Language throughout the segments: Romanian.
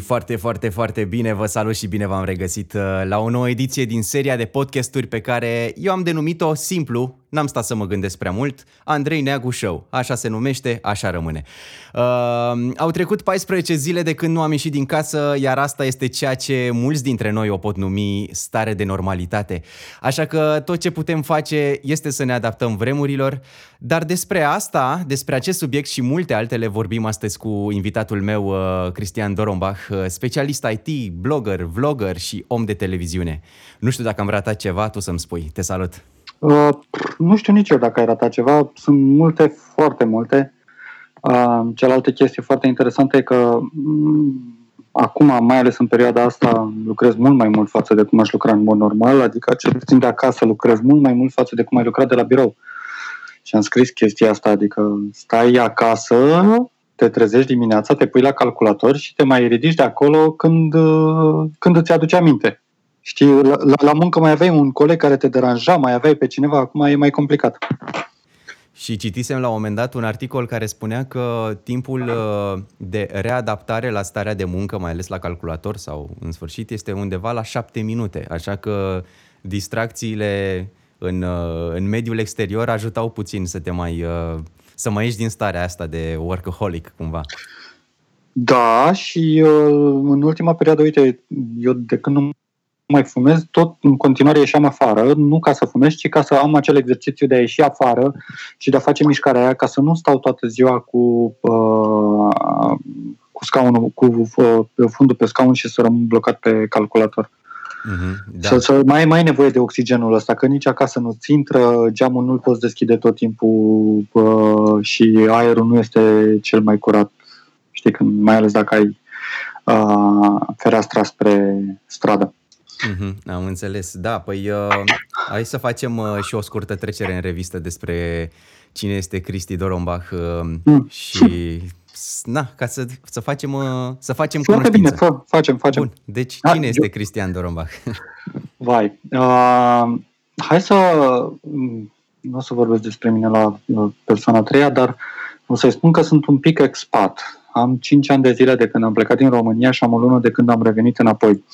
foarte, foarte, foarte bine. Vă salut și bine v-am regăsit uh, la o nouă ediție din seria de podcasturi pe care eu am denumit-o simplu N-am stat să mă gândesc prea mult. Andrei Neagu Show. Așa se numește, așa rămâne. Uh, au trecut 14 zile de când nu am ieșit din casă, iar asta este ceea ce mulți dintre noi o pot numi stare de normalitate. Așa că tot ce putem face este să ne adaptăm vremurilor. Dar despre asta, despre acest subiect și multe altele vorbim astăzi cu invitatul meu, uh, Cristian Dorombach, uh, specialist IT, blogger, vlogger și om de televiziune. Nu știu dacă am ratat ceva, tu să-mi spui. Te salut! Uh, nu știu nici eu dacă ai ratat ceva. Sunt multe, foarte multe. Uh, cealaltă chestie foarte interesantă e că mm, acum, mai ales în perioada asta, lucrez mult mai mult față de cum aș lucra în mod normal, adică cel puțin de acasă lucrez mult mai mult față de cum ai lucrat de la birou. Și am scris chestia asta, adică stai acasă, te trezești dimineața, te pui la calculator și te mai ridici de acolo când, uh, când îți aduce aminte. Știi, la, la muncă mai aveai un coleg care te deranja, mai aveai pe cineva, acum e mai complicat. Și citisem la un moment dat un articol care spunea că timpul uh, de readaptare la starea de muncă, mai ales la calculator sau în sfârșit, este undeva la șapte minute. Așa că distracțiile în, uh, în mediul exterior ajutau puțin să te mai, uh, să mai ieși din starea asta de workaholic cumva. Da, și în ultima perioadă, uite, eu de când nu mai fumez, tot în continuare ieșeam afară, nu ca să fumez, ci ca să am acel exercițiu de a ieși afară și de a face mișcarea aia, ca să nu stau toată ziua cu, uh, cu scaunul, cu uh, fundul pe scaun și să rămân blocat pe calculator. Mm-hmm, da. Să, să mai, mai ai nevoie de oxigenul ăsta, că nici acasă nu-ți intră, geamul nu-l poți deschide tot timpul uh, și aerul nu este cel mai curat. Știi, când, mai ales dacă ai uh, fereastra spre stradă. Mm-hmm, am înțeles. Da, păi uh, hai să facem uh, și o scurtă trecere în revistă despre cine este Cristi Dorombach uh, mm. și na, ca să, să facem, uh, să facem Foarte cunoștință. bine, fă, facem, facem. Bun. Deci cine da, este eu... Cristian Dorombach? Vai, uh, hai să mm, nu o să vorbesc despre mine la uh, persoana a treia, dar o să-i spun că sunt un pic expat. Am 5 ani de zile de când am plecat din România și am o lună de când am revenit înapoi.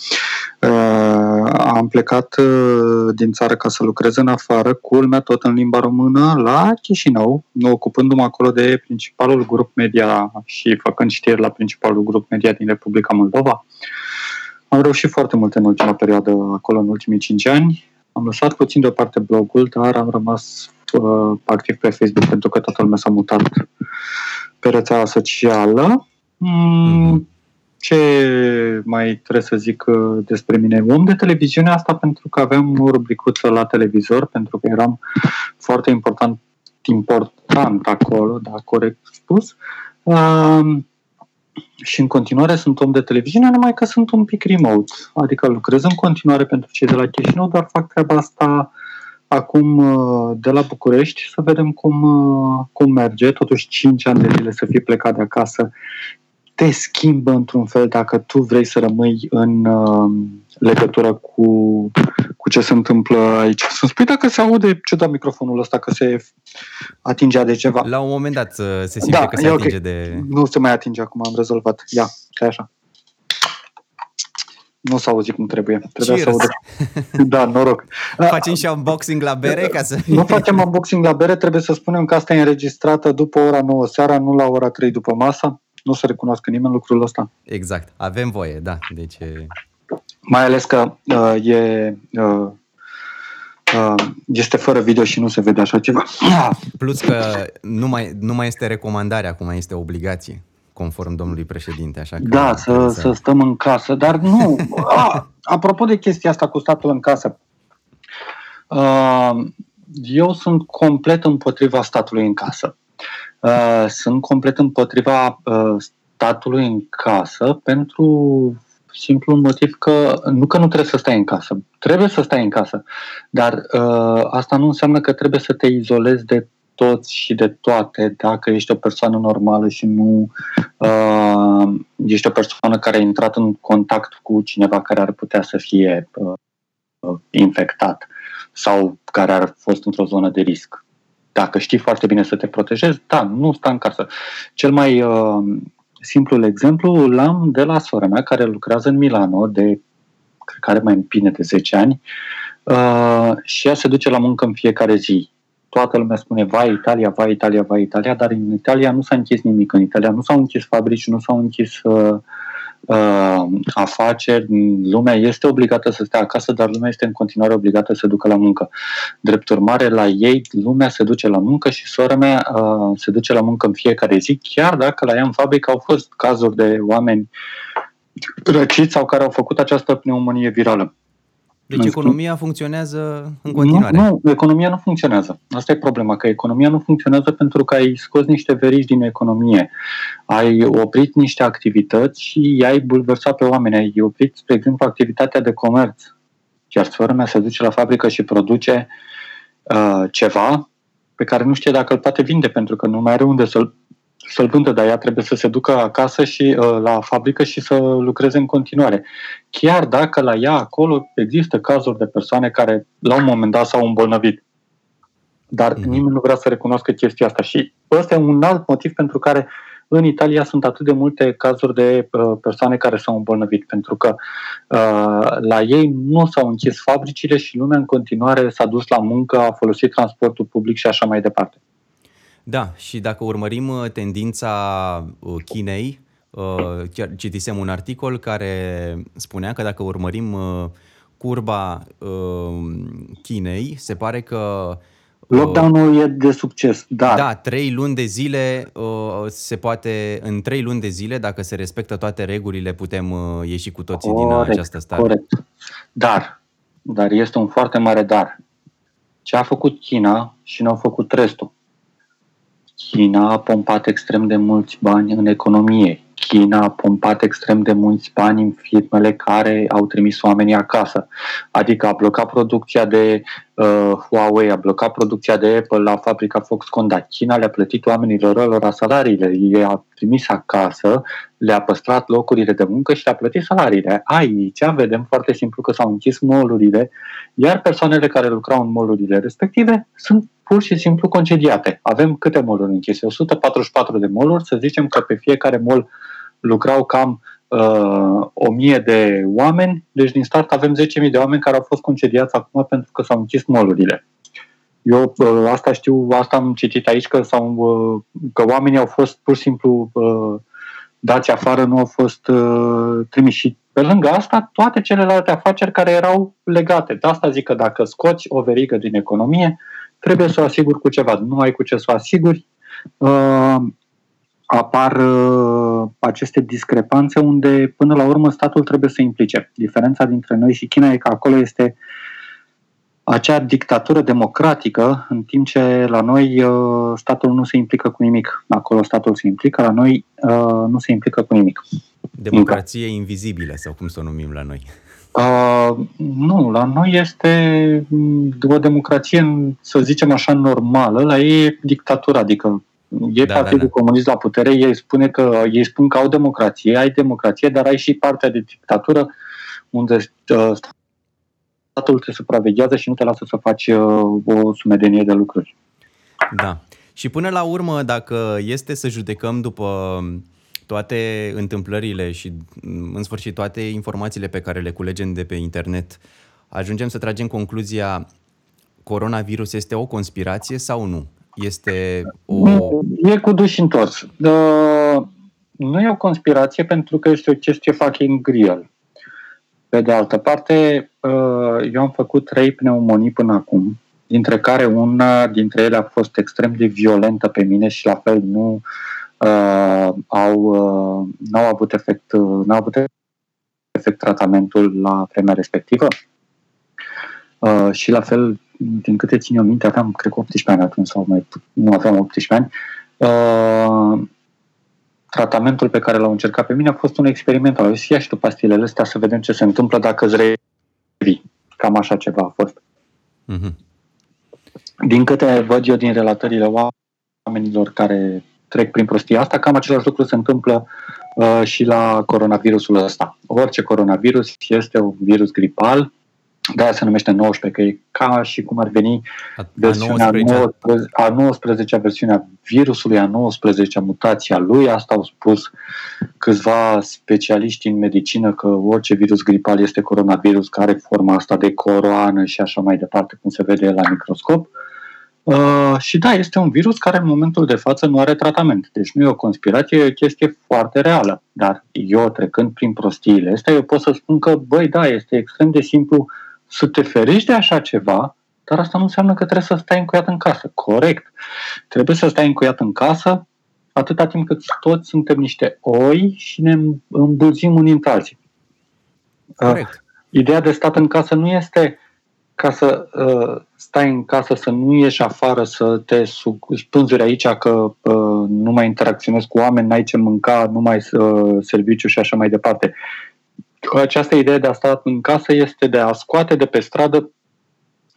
Uh, am plecat uh, din țară ca să lucrez în afară, culmea tot în limba română, la Chișinău, ocupându-mă acolo de principalul grup media și făcând știri la principalul grup media din Republica Moldova. Am reușit foarte mult în ultima perioadă acolo, în ultimii 5 ani. Am lăsat puțin deoparte blogul, dar am rămas uh, activ pe Facebook pentru că toată lumea s-a mutat pe rețeaua socială. Mm, mm-hmm ce mai trebuie să zic uh, despre mine? Om de televiziune asta pentru că aveam o rubricuță la televizor, pentru că eram foarte important, important acolo, da, corect spus. Uh, și în continuare sunt om de televiziune, numai că sunt un pic remote. Adică lucrez în continuare pentru cei de la Chișinău, dar fac treaba asta acum uh, de la București să vedem cum, uh, cum merge. Totuși 5 ani de zile să fii plecat de acasă te schimbă într-un fel dacă tu vrei să rămâi în uh, legătură cu, cu ce se întâmplă aici. Să-mi spui dacă se aude ciudat microfonul ăsta, că se atingea de ceva. La un moment dat uh, se simte da, că se atinge okay. de... Nu se mai atinge acum, am rezolvat. Ia, e așa. Nu s-a auzit cum trebuie. Trebuia Cheers. să audă. Da, noroc. Facem și unboxing la bere? Ca să... Nu facem unboxing la bere, trebuie să spunem că asta e înregistrată după ora 9 seara, nu la ora 3 după masa nu o să recunoască nimeni lucrul ăsta. Exact. Avem voie, da. Deci... Mai ales că uh, e... Uh, uh, este fără video și nu se vede așa ceva. Plus că nu mai, nu mai este recomandare, acum este obligație, conform domnului președinte. Așa că da, să, să stăm în casă, dar nu. A, apropo de chestia asta cu statul în casă, uh, eu sunt complet împotriva statului în casă. Uh, sunt complet împotriva uh, statului în casă pentru simplu motiv că nu că nu trebuie să stai în casă, trebuie să stai în casă, dar uh, asta nu înseamnă că trebuie să te izolezi de toți și de toate dacă ești o persoană normală și nu uh, ești o persoană care a intrat în contact cu cineva care ar putea să fie uh, infectat sau care ar fost într-o zonă de risc dacă știi foarte bine să te protejezi, da, nu sta în casă. Cel mai uh, simplul exemplu l-am de la sora mea care lucrează în Milano de, cred că are mai bine de 10 ani uh, și ea se duce la muncă în fiecare zi. Toată lumea spune, vai Italia, vai Italia, vai Italia, dar în Italia nu s-a închis nimic. În Italia nu s-au închis fabrici, nu s-au închis uh, uh, afaceri, lumea este obligată să stea acasă, dar lumea este în continuare obligată să ducă la muncă. Drept urmare, la ei, lumea se duce la muncă și sora mea uh, se duce la muncă în fiecare zi, chiar dacă la ea în fabrică au fost cazuri de oameni răciți sau care au făcut această pneumonie virală. Deci economia funcționează în continuare. Nu, nu, economia nu funcționează. Asta e problema, că economia nu funcționează pentru că ai scos niște verici din economie, ai oprit niște activități și i-ai bulversat pe oameni. Ai oprit, spre exemplu, activitatea de comerț. Iar sfera mea se duce la fabrică și produce uh, ceva pe care nu știe dacă îl poate vinde, pentru că nu mai are unde să-l să-l vândă, dar ea trebuie să se ducă acasă și uh, la fabrică și să lucreze în continuare. Chiar dacă la ea acolo există cazuri de persoane care la un moment dat s-au îmbolnăvit. Dar mm-hmm. nimeni nu vrea să recunoască chestia asta. Și ăsta e un alt motiv pentru care în Italia sunt atât de multe cazuri de uh, persoane care s-au îmbolnăvit, pentru că uh, la ei nu s-au închis fabricile și lumea în continuare s-a dus la muncă, a folosit transportul public și așa mai departe. Da, și dacă urmărim uh, tendința uh, Chinei, uh, chiar citisem un articol care spunea că dacă urmărim curba Chinei, se pare că Lockdown-ul e de succes, da. Da, trei luni de zile se poate, în trei luni de zile, dacă se respectă toate regulile, putem ieși cu toții corect, din această stare. Corect. Dar, dar este un foarte mare dar. Ce a făcut China și nu au făcut restul? China a pompat extrem de mulți bani în economie. China a pompat extrem de mulți bani în firmele care au trimis oamenii acasă. Adică a blocat producția de uh, Huawei, a blocat producția de Apple la fabrica Foxconn, dar China le-a plătit oamenilor lor salariile. Ei a trimis acasă, le-a păstrat locurile de muncă și le-a plătit salariile. Aici vedem foarte simplu că s-au închis molurile, iar persoanele care lucrau în molurile respective sunt pur și simplu concediate. Avem câte moluri închise? 144 de moluri, să zicem că pe fiecare mol lucrau cam uh, 1000 de oameni, deci din start avem 10.000 de oameni care au fost concediați acum pentru că s-au închis molurile. Eu uh, asta știu, asta am citit aici, că, sau, uh, că oamenii au fost pur și simplu uh, dați afară, nu au fost uh, trimiși. Și pe lângă asta, toate celelalte afaceri care erau legate. De asta zic că dacă scoți o verigă din economie, trebuie să o asiguri cu ceva. Nu ai cu ce să o asiguri, uh, apar uh, aceste discrepanțe unde, până la urmă, statul trebuie să implice. Diferența dintre noi și China e că acolo este acea dictatură democratică, în timp ce la noi uh, statul nu se implică cu nimic. Acolo statul se implică, la noi uh, nu se implică cu nimic. Democrație Încă. invizibilă, sau cum să o numim la noi? Uh, nu, la noi este mm, o democrație, să zicem așa, normală, la ei e dictatura, adică e da, Partidul da, da. Comunist la putere, ei, spune că, ei spun că au democrație, ai democrație, dar ai și partea de dictatură unde uh, statul te supraveghează și nu te lasă să faci uh, o sumedenie de lucruri. Da. Și până la urmă, dacă este să judecăm după toate întâmplările și, în sfârșit, toate informațiile pe care le culegem de pe internet, ajungem să tragem concluzia coronavirus este o conspirație sau nu? Este o... E cu duș întors. Nu e o conspirație pentru că este o chestie fucking real. Pe de altă parte, uh, eu am făcut trei pneumonii până acum, dintre care una dintre ele a fost extrem de violentă pe mine și la fel nu uh, au, uh, n-au avut efect, uh, n-au avut efect tratamentul la vremea respectivă. Uh, și la fel, din câte țin eu minte, aveam, cred că 18 ani atunci, sau mai nu aveam 18 ani, uh, tratamentul pe care l-au încercat pe mine a fost un experiment. Au zis, ia și tu pastilele astea să vedem ce se întâmplă dacă îți revii. Cam așa ceva a fost. Mm-hmm. Din câte văd eu din relatările oamenilor care trec prin prostia asta, cam același lucru se întâmplă uh, și la coronavirusul ăsta. Orice coronavirus este un virus gripal, de-aia se numește 19, că e ca și cum ar veni a, versiunea 19. a 19 versiunea virusului, a 19 mutația lui. Asta au spus câțiva specialiști în medicină că orice virus gripal este coronavirus, care are forma asta de coroană și așa mai departe, cum se vede la microscop. Uh, și da, este un virus care în momentul de față nu are tratament. Deci nu e o conspirație, e o chestie foarte reală. Dar eu, trecând prin prostiile astea, eu pot să spun că, băi, da, este extrem de simplu să te ferești de așa ceva, dar asta nu înseamnă că trebuie să stai încuiat în casă. Corect. Trebuie să stai încuiat în casă atâta timp cât toți suntem niște oi și ne îmbulzim unii între alții. Corect. Uh, ideea de stat în casă nu este ca să uh, stai în casă, să nu ieși afară, să te spânzuri aici că uh, nu mai interacționezi cu oameni, n-ai ce mânca, nu mai uh, serviciu și așa mai departe această idee de a sta în casă este de a scoate de pe stradă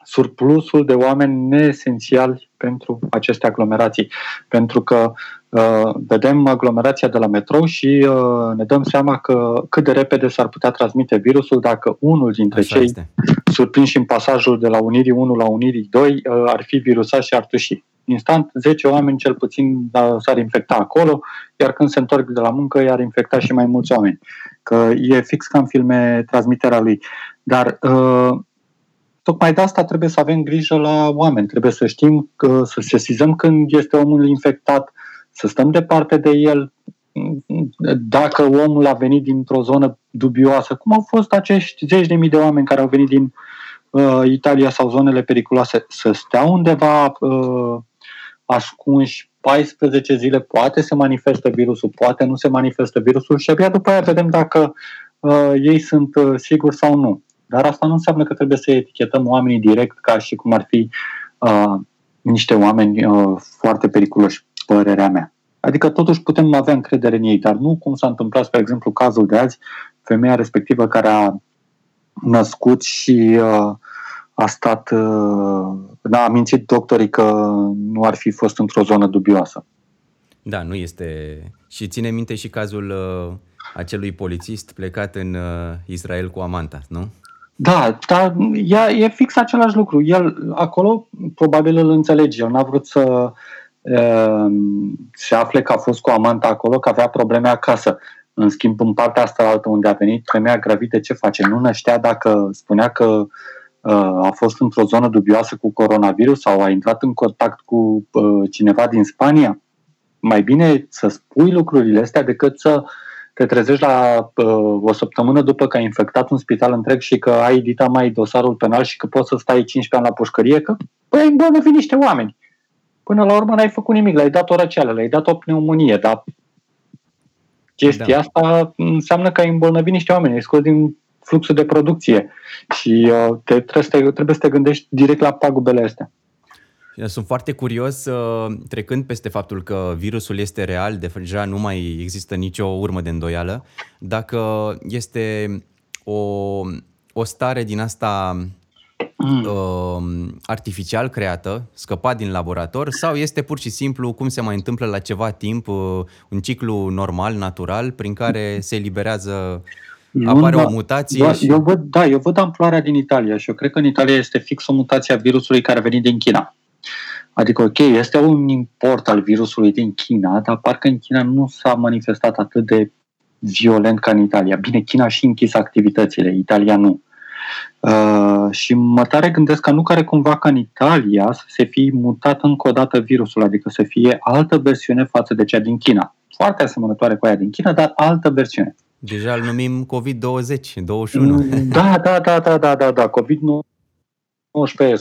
surplusul de oameni neesențiali pentru aceste aglomerații. Pentru că uh, vedem aglomerația de la metrou și uh, ne dăm seama că cât de repede s-ar putea transmite virusul dacă unul dintre Așa cei este. surprinși în pasajul de la Unirii 1 la Unirii 2 uh, ar fi virusat și ar tuși instant 10 oameni cel puțin da, s-ar infecta acolo, iar când se întorc de la muncă i-ar infecta și mai mulți oameni. Că e fix ca în filme transmiterea lui. Dar uh, tocmai de asta trebuie să avem grijă la oameni. Trebuie să știm, că, să sesizăm când este omul infectat, să stăm departe de el, dacă omul a venit dintr-o zonă dubioasă, cum au fost acești zeci de mii de oameni care au venit din uh, Italia sau zonele periculoase, să stea undeva uh, ascunși 14 zile, poate se manifestă virusul, poate nu se manifestă virusul și abia după aia vedem dacă uh, ei sunt uh, siguri sau nu. Dar asta nu înseamnă că trebuie să etichetăm oamenii direct ca și cum ar fi uh, niște oameni uh, foarte periculoși, părerea mea. Adică totuși putem avea încredere în ei, dar nu cum s-a întâmplat, spre exemplu, cazul de azi, femeia respectivă care a născut și uh, a stat, uh, da, a mințit doctorii că nu ar fi fost într-o zonă dubioasă. Da, nu este. Și ține minte și cazul uh, acelui polițist plecat în uh, Israel cu amanta, nu? Da, dar e, e fix același lucru. El acolo probabil îl înțelege. El n-a vrut să uh, se afle că a fost cu amanta acolo, că avea probleme acasă. În schimb, în partea asta altă unde a venit, femeia gravidă ce face? Nu năștea dacă spunea că uh, Uh, a fost într-o zonă dubioasă cu coronavirus sau a intrat în contact cu uh, cineva din Spania, mai bine să spui lucrurile astea decât să te trezești la uh, o săptămână după că ai infectat un spital întreg și că ai edita mai dosarul penal și că poți să stai 15 ani la pușcărie, că păi, ai îmbolnăvit niște oameni. Până la urmă n-ai făcut nimic, le-ai dat o răceală, le-ai dat o pneumonie, dar chestia da. asta înseamnă că ai îmbolnăvit niște oameni, ai scos din fluxul de producție și uh, te, trebuie, să te, trebuie să te gândești direct la pagubele astea. Sunt foarte curios, uh, trecând peste faptul că virusul este real, deja nu mai există nicio urmă de îndoială, dacă este o, o stare din asta mm. uh, artificial creată, scăpat din laborator, sau este pur și simplu cum se mai întâmplă la ceva timp, uh, un ciclu normal, natural, prin care se eliberează apare nu, o mutație. Da, și... eu văd, da, eu văd amploarea din Italia și eu cred că în Italia este fix o mutație a virusului care a venit din China. Adică, ok, este un import al virusului din China, dar parcă în China nu s-a manifestat atât de violent ca în Italia. Bine, China și închis activitățile, Italia nu. Uh, și mă tare gândesc că nu care cumva ca în Italia să se fie mutat încă o dată virusul, adică să fie altă versiune față de cea din China. Foarte asemănătoare cu aia din China, dar altă versiune. Deja îl numim COVID-20, 21. Mm, da, da, da, da, da, da, da. COVID-19,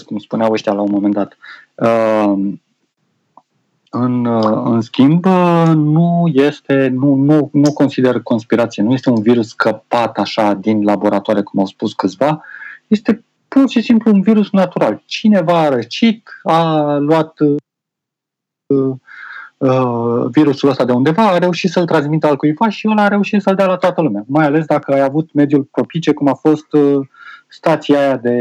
cum spuneau ăștia la un moment dat. Uh, în, uh, în schimb, uh, nu este, nu, nu, nu consider conspirație, nu este un virus scăpat așa din laboratoare, cum au spus câțiva, este pur și simplu un virus natural. Cineva a răcit, a luat uh, uh, virusul ăsta de undeva, a reușit să-l transmită al cuiva și el a reușit să-l dea la toată lumea. Mai ales dacă ai avut mediul propice, cum a fost uh, stația aia de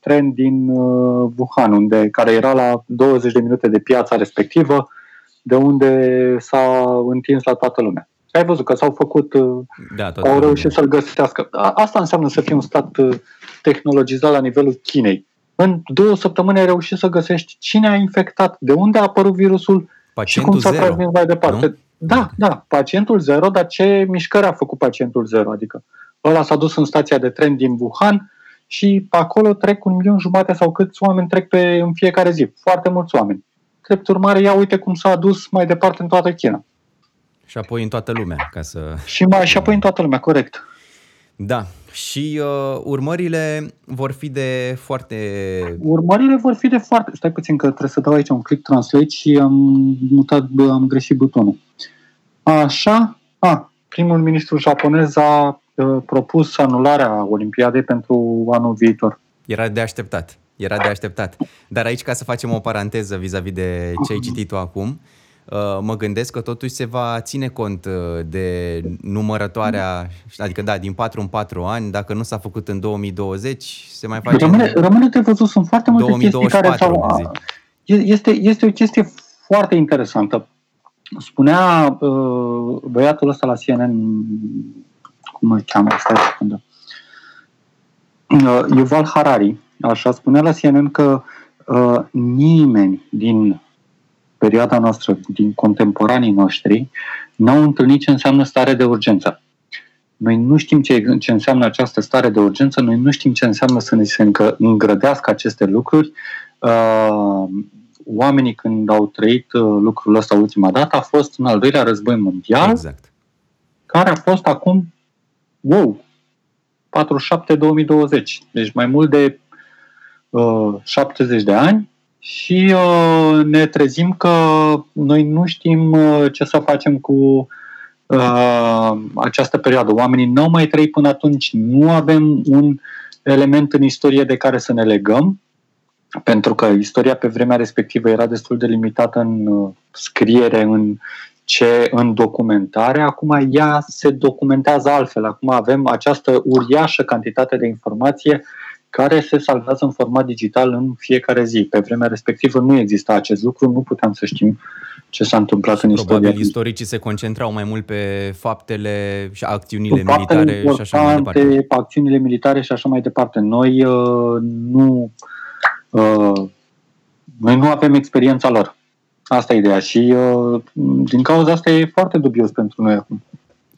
tren din uh, Wuhan, unde, care era la 20 de minute de piața respectivă, de unde s-a întins la toată lumea. ai văzut că s-au făcut, da, au reușit să-l găsească. Asta înseamnă să fii un stat tehnologizat la nivelul Chinei. În două săptămâni ai reușit să găsești cine a infectat, de unde a apărut virusul Pacientul și cum s-a transmis mai departe. Nu? Da, da, pacientul zero, dar ce mișcări a făcut pacientul zero? Adică ăla s-a dus în stația de tren din Wuhan și acolo trec un milion jumate sau câți oameni trec pe, în fiecare zi. Foarte mulți oameni. Drept urmare, ia uite cum s-a dus mai departe în toată China. Și apoi în toată lumea, ca să... Și, mai, și apoi în toată lumea, corect. Da. Și uh, urmările vor fi de foarte... Urmările vor fi de foarte... Stai puțin că trebuie să dau aici un click translate și am mutat, am greșit butonul. Așa. A, primul ministru japonez a uh, propus anularea Olimpiadei pentru anul viitor. Era de așteptat. Era de așteptat. Dar aici, ca să facem o paranteză vis-a-vis de ce ai citit tu acum, uh, mă gândesc că totuși se va ține cont uh, de numărătoarea, adică da, din 4 în 4 ani, dacă nu s-a făcut în 2020, se mai face Rămâne, rămâne de văzut, sunt foarte multe chestii care s-au... Este, este o chestie foarte interesantă. Spunea uh, băiatul ăsta la CNN, cum îl cheamă, stai o secundă, uh, Yuval Harari, așa, spunea la CNN că uh, nimeni din perioada noastră, din contemporanii noștri, n-au întâlnit ce înseamnă stare de urgență. Noi nu știm ce, ce înseamnă această stare de urgență, noi nu știm ce înseamnă să ne se îngrădească aceste lucruri. Uh, oamenii când au trăit uh, lucrul ăsta ultima dată a fost în al doilea război mondial, exact. care a fost acum, wow, 47-2020, deci mai mult de uh, 70 de ani și uh, ne trezim că noi nu știm uh, ce să facem cu uh, această perioadă. Oamenii nu au mai trăit până atunci, nu avem un element în istorie de care să ne legăm, pentru că istoria pe vremea respectivă era destul de limitată în uh, scriere, în ce în documentare. Acum ea se documentează altfel. Acum avem această uriașă cantitate de informație care se salvează în format digital în fiecare zi. Pe vremea respectivă nu exista acest lucru, nu puteam să știm ce s-a întâmplat și în probabil istoria. istoricii se concentrau mai mult pe faptele și acțiunile militare și așa mai departe. acțiunile militare și așa mai departe. Noi uh, nu uh, noi nu avem experiența lor. Asta e ideea și uh, din cauza asta e foarte dubios pentru noi acum.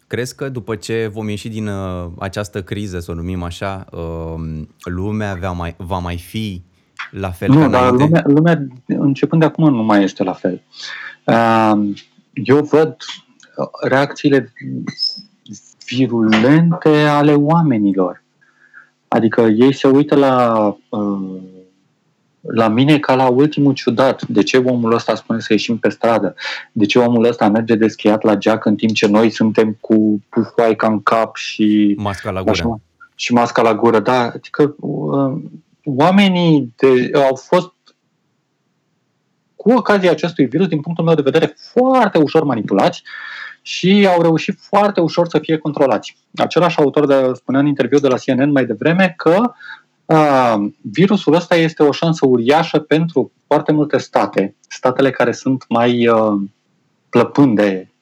Crezi că după ce vom ieși din uh, această criză, să o numim așa, uh, lumea va mai, va mai fi la fel nu, ca dar înainte? lumea, lumea, începând de acum, nu mai este la fel. Uh, eu văd reacțiile virulente ale oamenilor. Adică ei se uită la uh, la mine ca la ultimul ciudat. De ce omul ăsta spune să ieșim pe stradă? De ce omul ăsta merge de schiat la geac în timp ce noi suntem cu pufoaica în cap și... Masca la gură. Așa, și masca la gură, da. Adică uh, oamenii de, au fost cu ocazia acestui virus, din punctul meu de vedere, foarte ușor manipulați și au reușit foarte ușor să fie controlați. Același autor de, spunea în interviu de la CNN mai devreme că Uh, virusul ăsta este o șansă uriașă pentru foarte multe state, statele care sunt mai uh, plăpânde,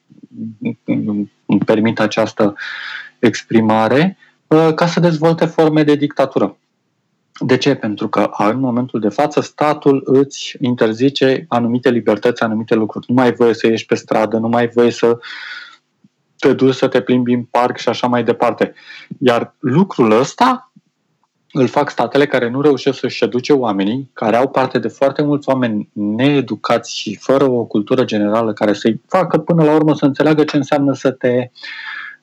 îmi permit această exprimare, uh, ca să dezvolte forme de dictatură. De ce? Pentru că în momentul de față statul îți interzice anumite libertăți, anumite lucruri. Nu mai ai voie să ieși pe stradă, nu mai ai voie să te duci să te plimbi în parc și așa mai departe. Iar lucrul ăsta îl fac statele care nu reușesc să-și educe oamenii, care au parte de foarte mulți oameni needucați și fără o cultură generală care să-i facă până la urmă să înțeleagă ce înseamnă să te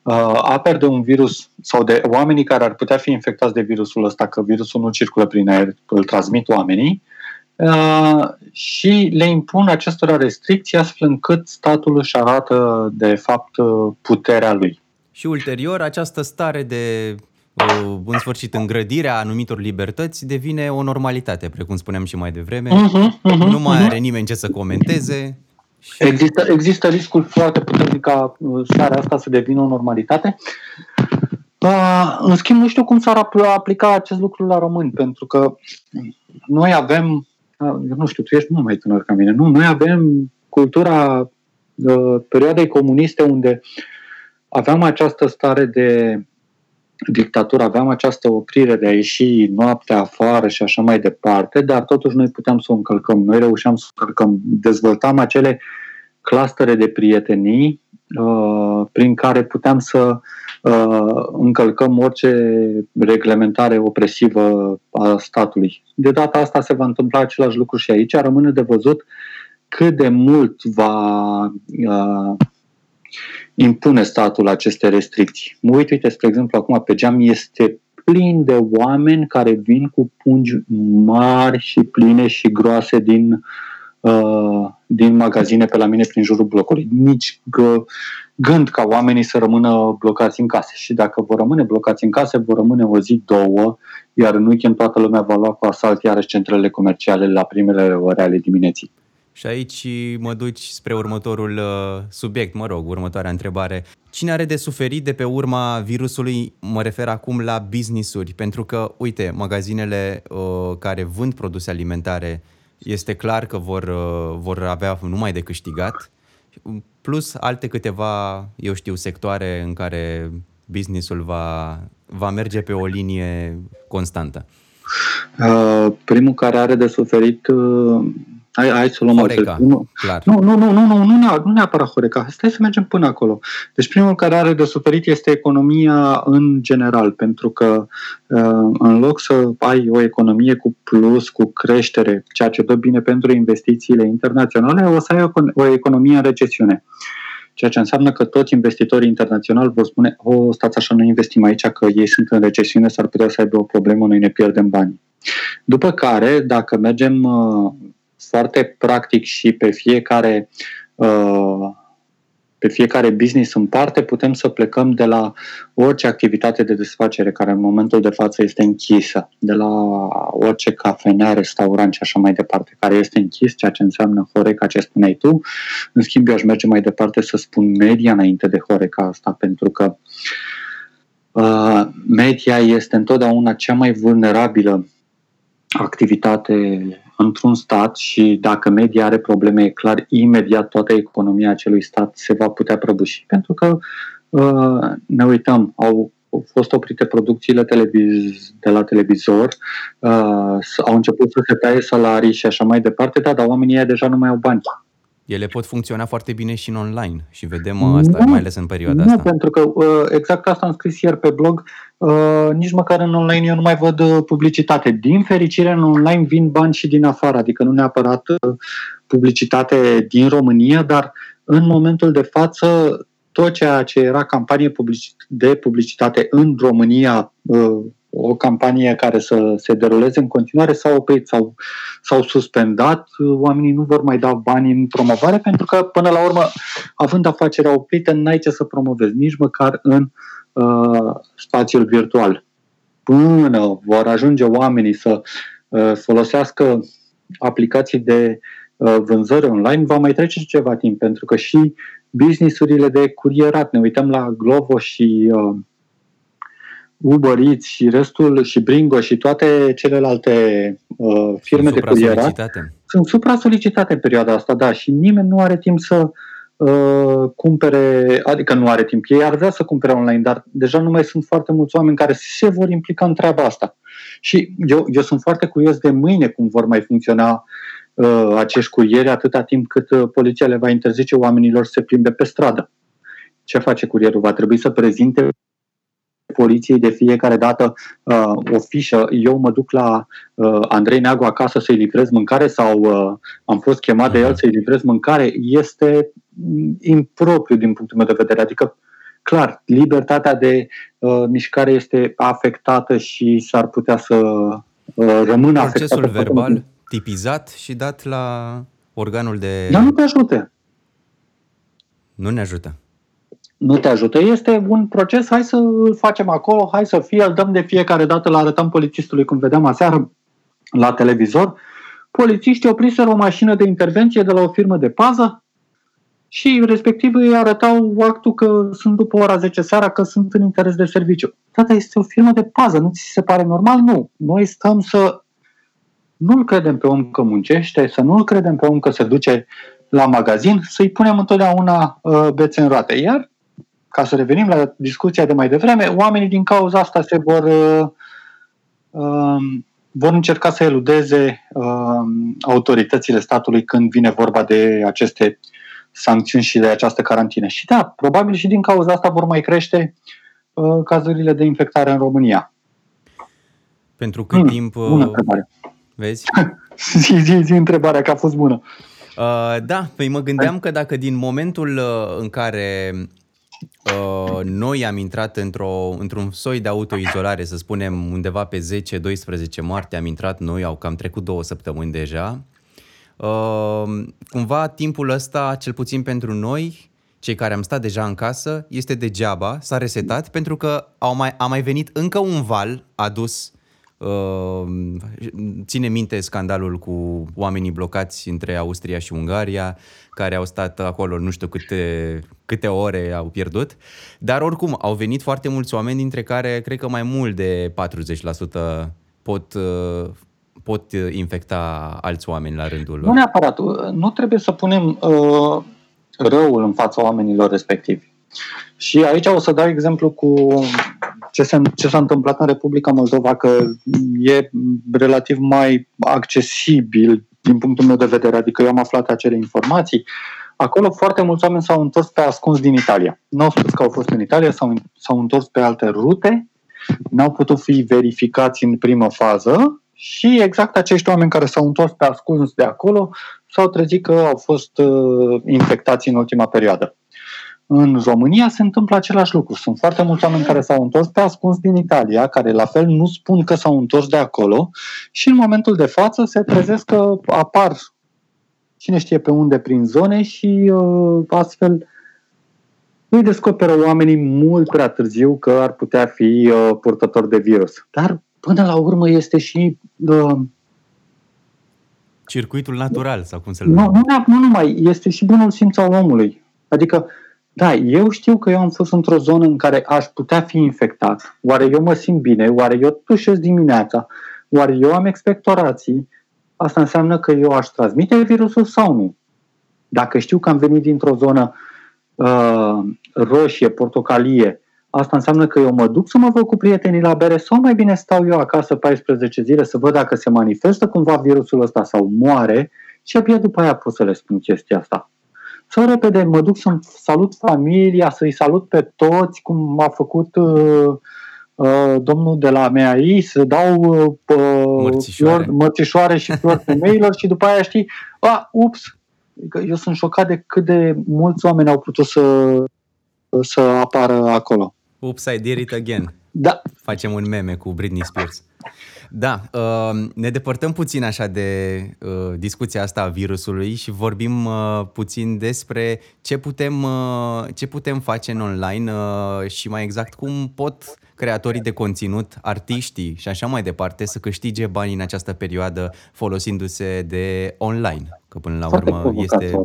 uh, aperi de un virus sau de oamenii care ar putea fi infectați de virusul ăsta, că virusul nu circulă prin aer, îl transmit oamenii, uh, și le impun acestora restricții astfel încât statul își arată de fapt puterea lui. Și ulterior această stare de în sfârșit îngrădirea anumitor libertăți devine o normalitate, precum spuneam și mai devreme. Uh-huh, uh-huh, nu mai uh-huh. are nimeni ce să comenteze. Și... Există, există riscul foarte puternic ca starea asta să devină o normalitate. Uh, în schimb, nu știu cum s-ar aplica acest lucru la români, pentru că noi avem, eu nu știu, tu ești mult mai tânăr ca mine, nu? Noi avem cultura uh, perioadei comuniste unde aveam această stare de dictatură, aveam această oprire de a ieși noaptea afară și așa mai departe, dar totuși noi puteam să o încălcăm. Noi reușeam să o încălcăm. Dezvoltam acele clustere de prietenii uh, prin care puteam să uh, încălcăm orice reglementare opresivă a statului. De data asta se va întâmpla același lucru și aici. Rămâne de văzut cât de mult va uh, impune statul aceste restricții. Mă uit, uite, spre exemplu, acum pe geam este plin de oameni care vin cu pungi mari și pline și groase din, uh, din magazine pe la mine prin jurul blocului. Nici gă, gând ca oamenii să rămână blocați în case. Și dacă vor rămâne blocați în case, vor rămâne o zi, două, iar în weekend toată lumea va lua cu asalt iarăși centrele comerciale la primele ore ale dimineții. Și aici mă duci spre următorul uh, subiect, mă rog, următoarea întrebare. Cine are de suferit de pe urma virusului? Mă refer acum la business-uri, pentru că, uite, magazinele uh, care vând produse alimentare este clar că vor, uh, vor avea numai de câștigat, plus alte câteva, eu știu, sectoare în care businessul va, va merge pe o linie constantă. Uh, primul care are de suferit uh, Hai, hai să luăm Horeca, nu, clar. Nu, nu, nu, nu, nu, nu, neapărat, nu neapărat Horeca. Stai să mergem până acolo. Deci primul care are de suferit este economia în general, pentru că uh, în loc să ai o economie cu plus, cu creștere, ceea ce dă bine pentru investițiile internaționale, o să ai o, o economie în recesiune. Ceea ce înseamnă că toți investitorii internaționali vor spune, o, oh, stați așa, nu investim aici, că ei sunt în recesiune, s-ar putea să aibă o problemă, noi ne pierdem bani. După care, dacă mergem uh, foarte practic și pe fiecare uh, pe fiecare business în parte putem să plecăm de la orice activitate de desfacere care în momentul de față este închisă, de la orice cafenea, restaurant și așa mai departe, care este închis, ceea ce înseamnă Horeca, ce spuneai tu. În schimb, eu aș merge mai departe să spun media înainte de Horeca asta, pentru că uh, media este întotdeauna cea mai vulnerabilă activitate într-un stat și dacă media are probleme, e clar, imediat toată economia acelui stat se va putea prăbuși. Pentru că uh, ne uităm, au fost oprite producțiile televiz- de la televizor, uh, au început să se taie salarii și așa mai departe, da, dar oamenii deja nu mai au bani. Ele pot funcționa foarte bine și în online și vedem asta, nu, mai ales în perioada nu, asta. pentru că uh, exact asta am scris ieri pe blog, uh, nici măcar în online eu nu mai văd uh, publicitate. Din fericire, în online vin bani și din afară, adică nu neapărat publicitate din România, dar în momentul de față tot ceea ce era campanie de publicitate în România o campanie care să se deruleze în continuare s-au oprit, s-au, s-au suspendat, oamenii nu vor mai da bani în promovare pentru că, până la urmă, având afacerea oprită, n-ai ce să promovezi, nici măcar în uh, spațiul virtual. Până vor ajunge oamenii să uh, folosească aplicații de uh, vânzări online, va mai trece ceva timp, pentru că și businessurile de curierat, ne uităm la Glovo și uh, Uber Eats și restul și Bringo și toate celelalte uh, firme de curierat sunt supra-solicitate în perioada asta, da, și nimeni nu are timp să uh, cumpere, adică nu are timp, ei ar vrea să cumpere online, dar deja nu mai sunt foarte mulți oameni care se vor implica în treaba asta. Și eu, eu sunt foarte curios de mâine cum vor mai funcționa uh, acești curieri atâta timp cât uh, poliția le va interzice oamenilor să se plimbe pe stradă. Ce face curierul? Va trebui să prezinte poliției de fiecare dată uh, o fișă. Eu mă duc la uh, Andrei Neagu acasă să-i livrez mâncare sau uh, am fost chemat de el să-i livrez mâncare. Este impropriu din punctul meu de vedere. Adică, clar, libertatea de uh, mișcare este afectată și s-ar putea să uh, rămână Procesul afectată. verbal tipizat și dat la organul de... Dar nu te ajută. Nu ne ajută nu te ajută. Este un proces, hai să îl facem acolo, hai să fie, îl dăm de fiecare dată, îl arătăm polițistului, cum vedeam aseară la televizor. Polițiștii opriseră o mașină de intervenție de la o firmă de pază și respectiv îi arătau actul că sunt după ora 10 seara, că sunt în interes de serviciu. Tata, este o firmă de pază, nu ți se pare normal? Nu. Noi stăm să nu-l credem pe om că muncește, să nu-l credem pe om că se duce la magazin, să-i punem întotdeauna uh, bețe în roate. Iar ca să revenim la discuția de mai devreme, oamenii din cauza asta se vor, uh, uh, vor încerca să eludeze uh, autoritățile statului când vine vorba de aceste sancțiuni și de această carantină. Și da, probabil și din cauza asta vor mai crește uh, cazurile de infectare în România. Pentru cât hmm, timp... Uh, bună întrebare. Vezi? zi, zi, zi întrebarea, că a fost bună. Uh, da, păi mă gândeam că dacă din momentul uh, în care uh, noi am intrat într-o, într-un soi de autoizolare, să spunem undeva pe 10-12 martie am intrat noi, au cam trecut două săptămâni deja, uh, cumva timpul ăsta, cel puțin pentru noi, cei care am stat deja în casă, este degeaba, s-a resetat pentru că au mai, a mai venit încă un val adus Ehm, ține minte scandalul cu oamenii blocați între Austria și Ungaria, care au stat acolo nu știu câte, câte ore au pierdut, dar oricum au venit foarte mulți oameni, dintre care cred că mai mult de 40% pot, eh, pot infecta alți oameni la rândul lor. Nu neapărat. Nu trebuie să punem uh, răul în fața oamenilor respectivi. Și aici o să dau exemplu cu ce, se, ce s-a întâmplat în Republica Moldova, că e relativ mai accesibil din punctul meu de vedere, adică eu am aflat acele informații. Acolo foarte mulți oameni s-au întors pe ascuns din Italia. Nu au spus că au fost în Italia, s-au, s-au întors pe alte rute, n-au putut fi verificați în primă fază și exact acești oameni care s-au întors pe ascuns de acolo s-au trezit că au fost uh, infectați în ultima perioadă. În România se întâmplă același lucru. Sunt foarte mulți oameni care s-au întors pe ascuns din Italia, care la fel nu spun că s-au întors de acolo și în momentul de față se trezesc că apar cine știe pe unde prin zone și uh, astfel îi descoperă oamenii mult prea târziu că ar putea fi uh, purtător de virus. Dar până la urmă este și uh, circuitul natural sau cum se nu, nu, nu numai, este și bunul simț al omului. Adică da, eu știu că eu am fost într-o zonă în care aș putea fi infectat. Oare eu mă simt bine? Oare eu tușesc dimineața? Oare eu am expectorații? Asta înseamnă că eu aș transmite virusul sau nu? Dacă știu că am venit dintr-o zonă uh, roșie, portocalie, asta înseamnă că eu mă duc să mă văd cu prietenii la bere sau mai bine stau eu acasă 14 zile să văd dacă se manifestă cumva virusul ăsta sau moare și abia după aia pot să le spun chestia asta sau repede mă duc să salut familia, să-i salut pe toți, cum a făcut uh, uh, domnul de la MEAI, să dau uh, mărțișoare. Flori, mărțișoare și flori femeilor și după aia știi, a, ups, eu sunt șocat de cât de mulți oameni au putut să, să apară acolo. Ups, I did it again. Da. Facem un meme cu Britney Spears. Da, uh, ne depărtăm puțin așa de uh, discuția asta a virusului și vorbim uh, puțin despre ce putem, ce putem face în online și mai exact cum pot creatorii de conținut, artiștii și așa mai departe să câștige bani în această perioadă folosindu-se de online. Că până la Foarte urmă este...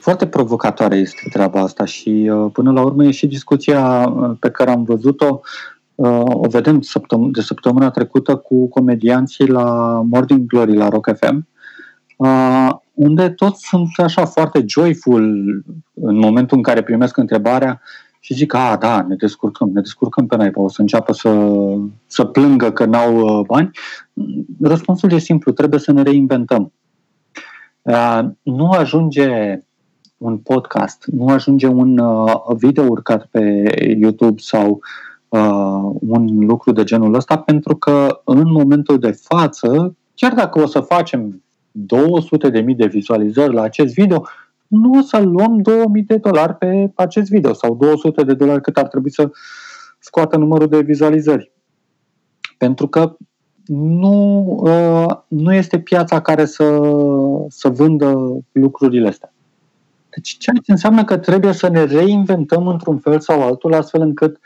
Foarte provocatoare este treaba asta și până la urmă e și discuția pe care am văzut-o Uh, o vedem de săptămâna trecută cu comedianții la Morning Glory la Rock FM, uh, unde toți sunt așa foarte joyful în momentul în care primesc întrebarea și zic, a, da, ne descurcăm, ne descurcăm pe naiba, o să înceapă să, să plângă că n-au uh, bani. Răspunsul e simplu, trebuie să ne reinventăm. Nu ajunge un podcast, nu ajunge un video urcat pe YouTube sau uh, uh, un lucru de genul ăsta, pentru că în momentul de față, chiar dacă o să facem 200.000 de vizualizări la acest video, nu o să luăm 2000 de dolari pe acest video sau 200 de dolari cât ar trebui să scoată numărul de vizualizări. Pentru că nu, uh, nu este piața care să, să vândă lucrurile astea. Deci ceea ce înseamnă că trebuie să ne reinventăm într-un fel sau altul, astfel încât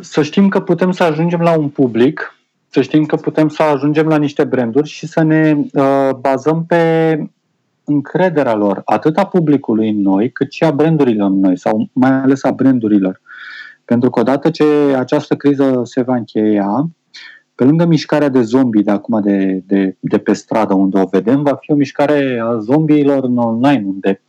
să știm că putem să ajungem la un public, să știm că putem să ajungem la niște branduri și să ne uh, bazăm pe încrederea lor, atât a publicului în noi, cât și a brandurilor în noi, sau mai ales a brandurilor. Pentru că odată ce această criză se va încheia, pe lângă mișcarea de zombie de acum de, de, de pe stradă unde o vedem, va fi o mișcare a zombiilor în online, unde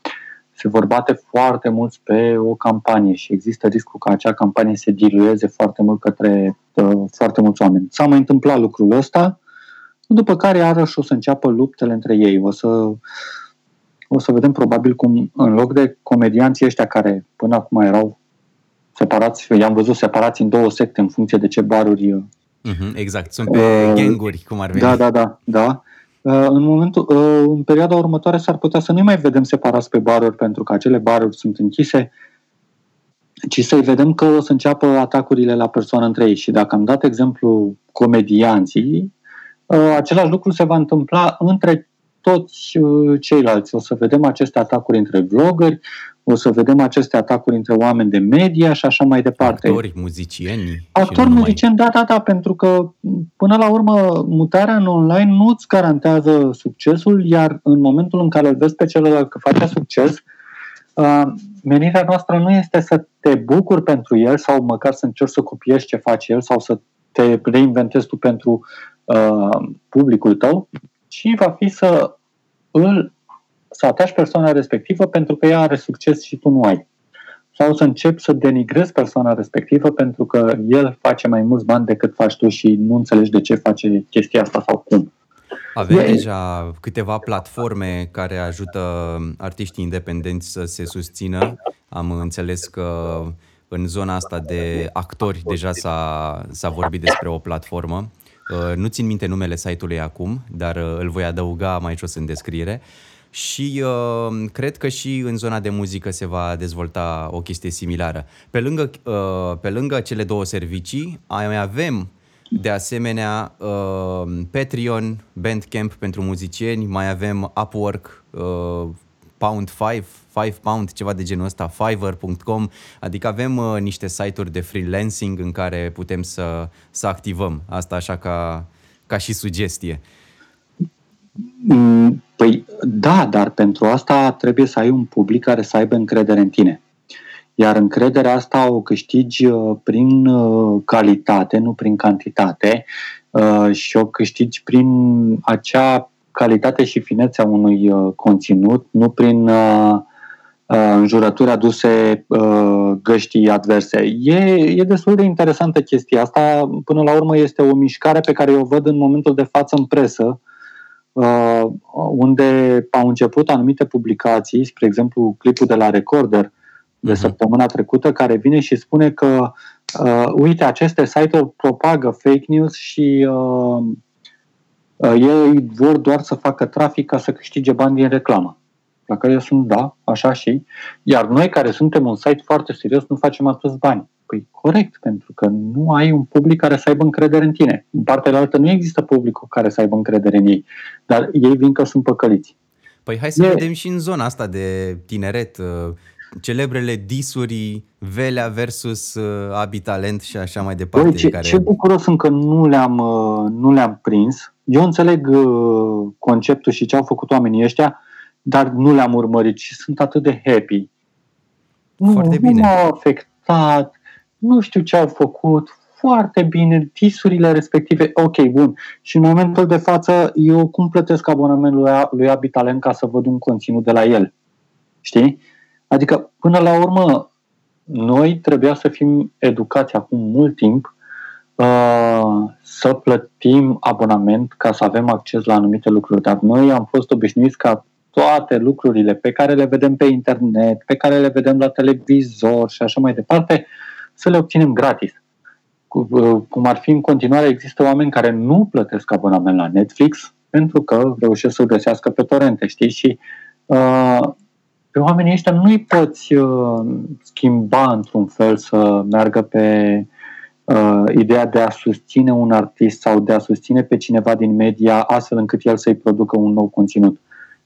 se vor bate foarte mult pe o campanie și există riscul ca acea campanie să dilueze foarte mult către uh, foarte mulți oameni. S-a mai întâmplat lucrul ăsta, după care iarăși o să înceapă luptele între ei. O să, o să vedem probabil cum în loc de comedianții ăștia care până acum erau separați, i-am văzut separați în două secte în funcție de ce baruri Mm-hmm, exact, sunt pe uh, ganguri, cum ar veni. Da, da, da, da. Uh, în, momentul, uh, în perioada următoare s-ar putea să nu mai vedem separați pe baruri pentru că acele baruri sunt închise, ci să-i vedem că o să înceapă atacurile la persoană între ei. Și dacă am dat exemplu comedianții, uh, același lucru se va întâmpla între toți uh, ceilalți. O să vedem aceste atacuri între vloggeri, o să vedem aceste atacuri între oameni de media și așa mai departe. Actori, muzicieni. Actori, muzicieni, da, da, da, pentru că până la urmă mutarea în online nu îți garantează succesul, iar în momentul în care îl vezi pe celălalt că face succes, uh, menirea noastră nu este să te bucuri pentru el sau măcar să încerci să copiezi ce face el sau să te reinventezi tu pentru uh, publicul tău, ci va fi să îl să ataci persoana respectivă pentru că ea are succes și tu nu ai. Sau să începi să denigrezi persoana respectivă pentru că el face mai mulți bani decât faci tu și nu înțelegi de ce face chestia asta sau cum. Avem e... deja câteva platforme care ajută artiștii independenți să se susțină. Am înțeles că în zona asta de actori deja s-a, s-a vorbit despre o platformă. Uh, nu țin minte numele site-ului acum, dar uh, îl voi adăuga mai jos în descriere și uh, cred că și în zona de muzică se va dezvolta o chestie similară. Pe lângă, uh, pe lângă cele două servicii, mai avem de asemenea uh, Patreon, Bandcamp pentru muzicieni, mai avem Upwork, uh, Pound 5, 5 Pound, ceva de genul ăsta, Fiverr.com, adică avem uh, niște site-uri de freelancing în care putem să, să activăm asta așa ca, ca și sugestie. Mm, păi da, dar pentru asta trebuie să ai un public care să aibă încredere în tine. Iar încrederea asta o câștigi uh, prin uh, calitate, nu prin cantitate, uh, și o câștigi prin acea calitate și finețea unui conținut, nu prin înjurături aduse găștii adverse. E, e destul de interesantă chestia asta. Până la urmă este o mișcare pe care o văd în momentul de față în presă, Uh, unde au început anumite publicații, spre exemplu clipul de la Recorder de uh-huh. săptămâna trecută, care vine și spune că uh, uite, aceste site-uri propagă fake news și uh, uh, ei vor doar să facă trafic ca să câștige bani din reclamă. La care eu sunt, da, așa și. Iar noi care suntem un site foarte serios nu facem atâți bani. Păi corect, pentru că nu ai un public care să aibă încredere în tine. În partea altă nu există publicul care să aibă încredere în ei, dar ei vin că sunt păcăliți. Păi hai să e... vedem și în zona asta de tineret, uh, celebrele disuri Velea versus uh, Abitalent și așa mai departe. Băi, ce, care... ce bucuros sunt că nu le-am, uh, nu le-am prins. Eu înțeleg conceptul și ce au făcut oamenii ăștia, dar nu le-am urmărit și sunt atât de happy. Foarte nu, bine. Nu m-a afectat, nu știu ce au făcut, foarte bine, tisurile respective, ok, bun. Și în momentul de față, eu cum plătesc abonamentul lui, lui Abitalent ca să văd un conținut de la el? Știi? Adică, până la urmă, noi trebuia să fim educați acum mult timp uh, să plătim abonament ca să avem acces la anumite lucruri. Dar noi am fost obișnuiți ca toate lucrurile pe care le vedem pe internet, pe care le vedem la televizor și așa mai departe, să le obținem gratis. Uh, cum ar fi în continuare, există oameni care nu plătesc abonament la Netflix pentru că reușesc să-l găsească pe torrente, știi? Și uh, pe oamenii ăștia nu-i poți uh, schimba într-un fel să meargă pe uh, ideea de a susține un artist sau de a susține pe cineva din media astfel încât el să-i producă un nou conținut.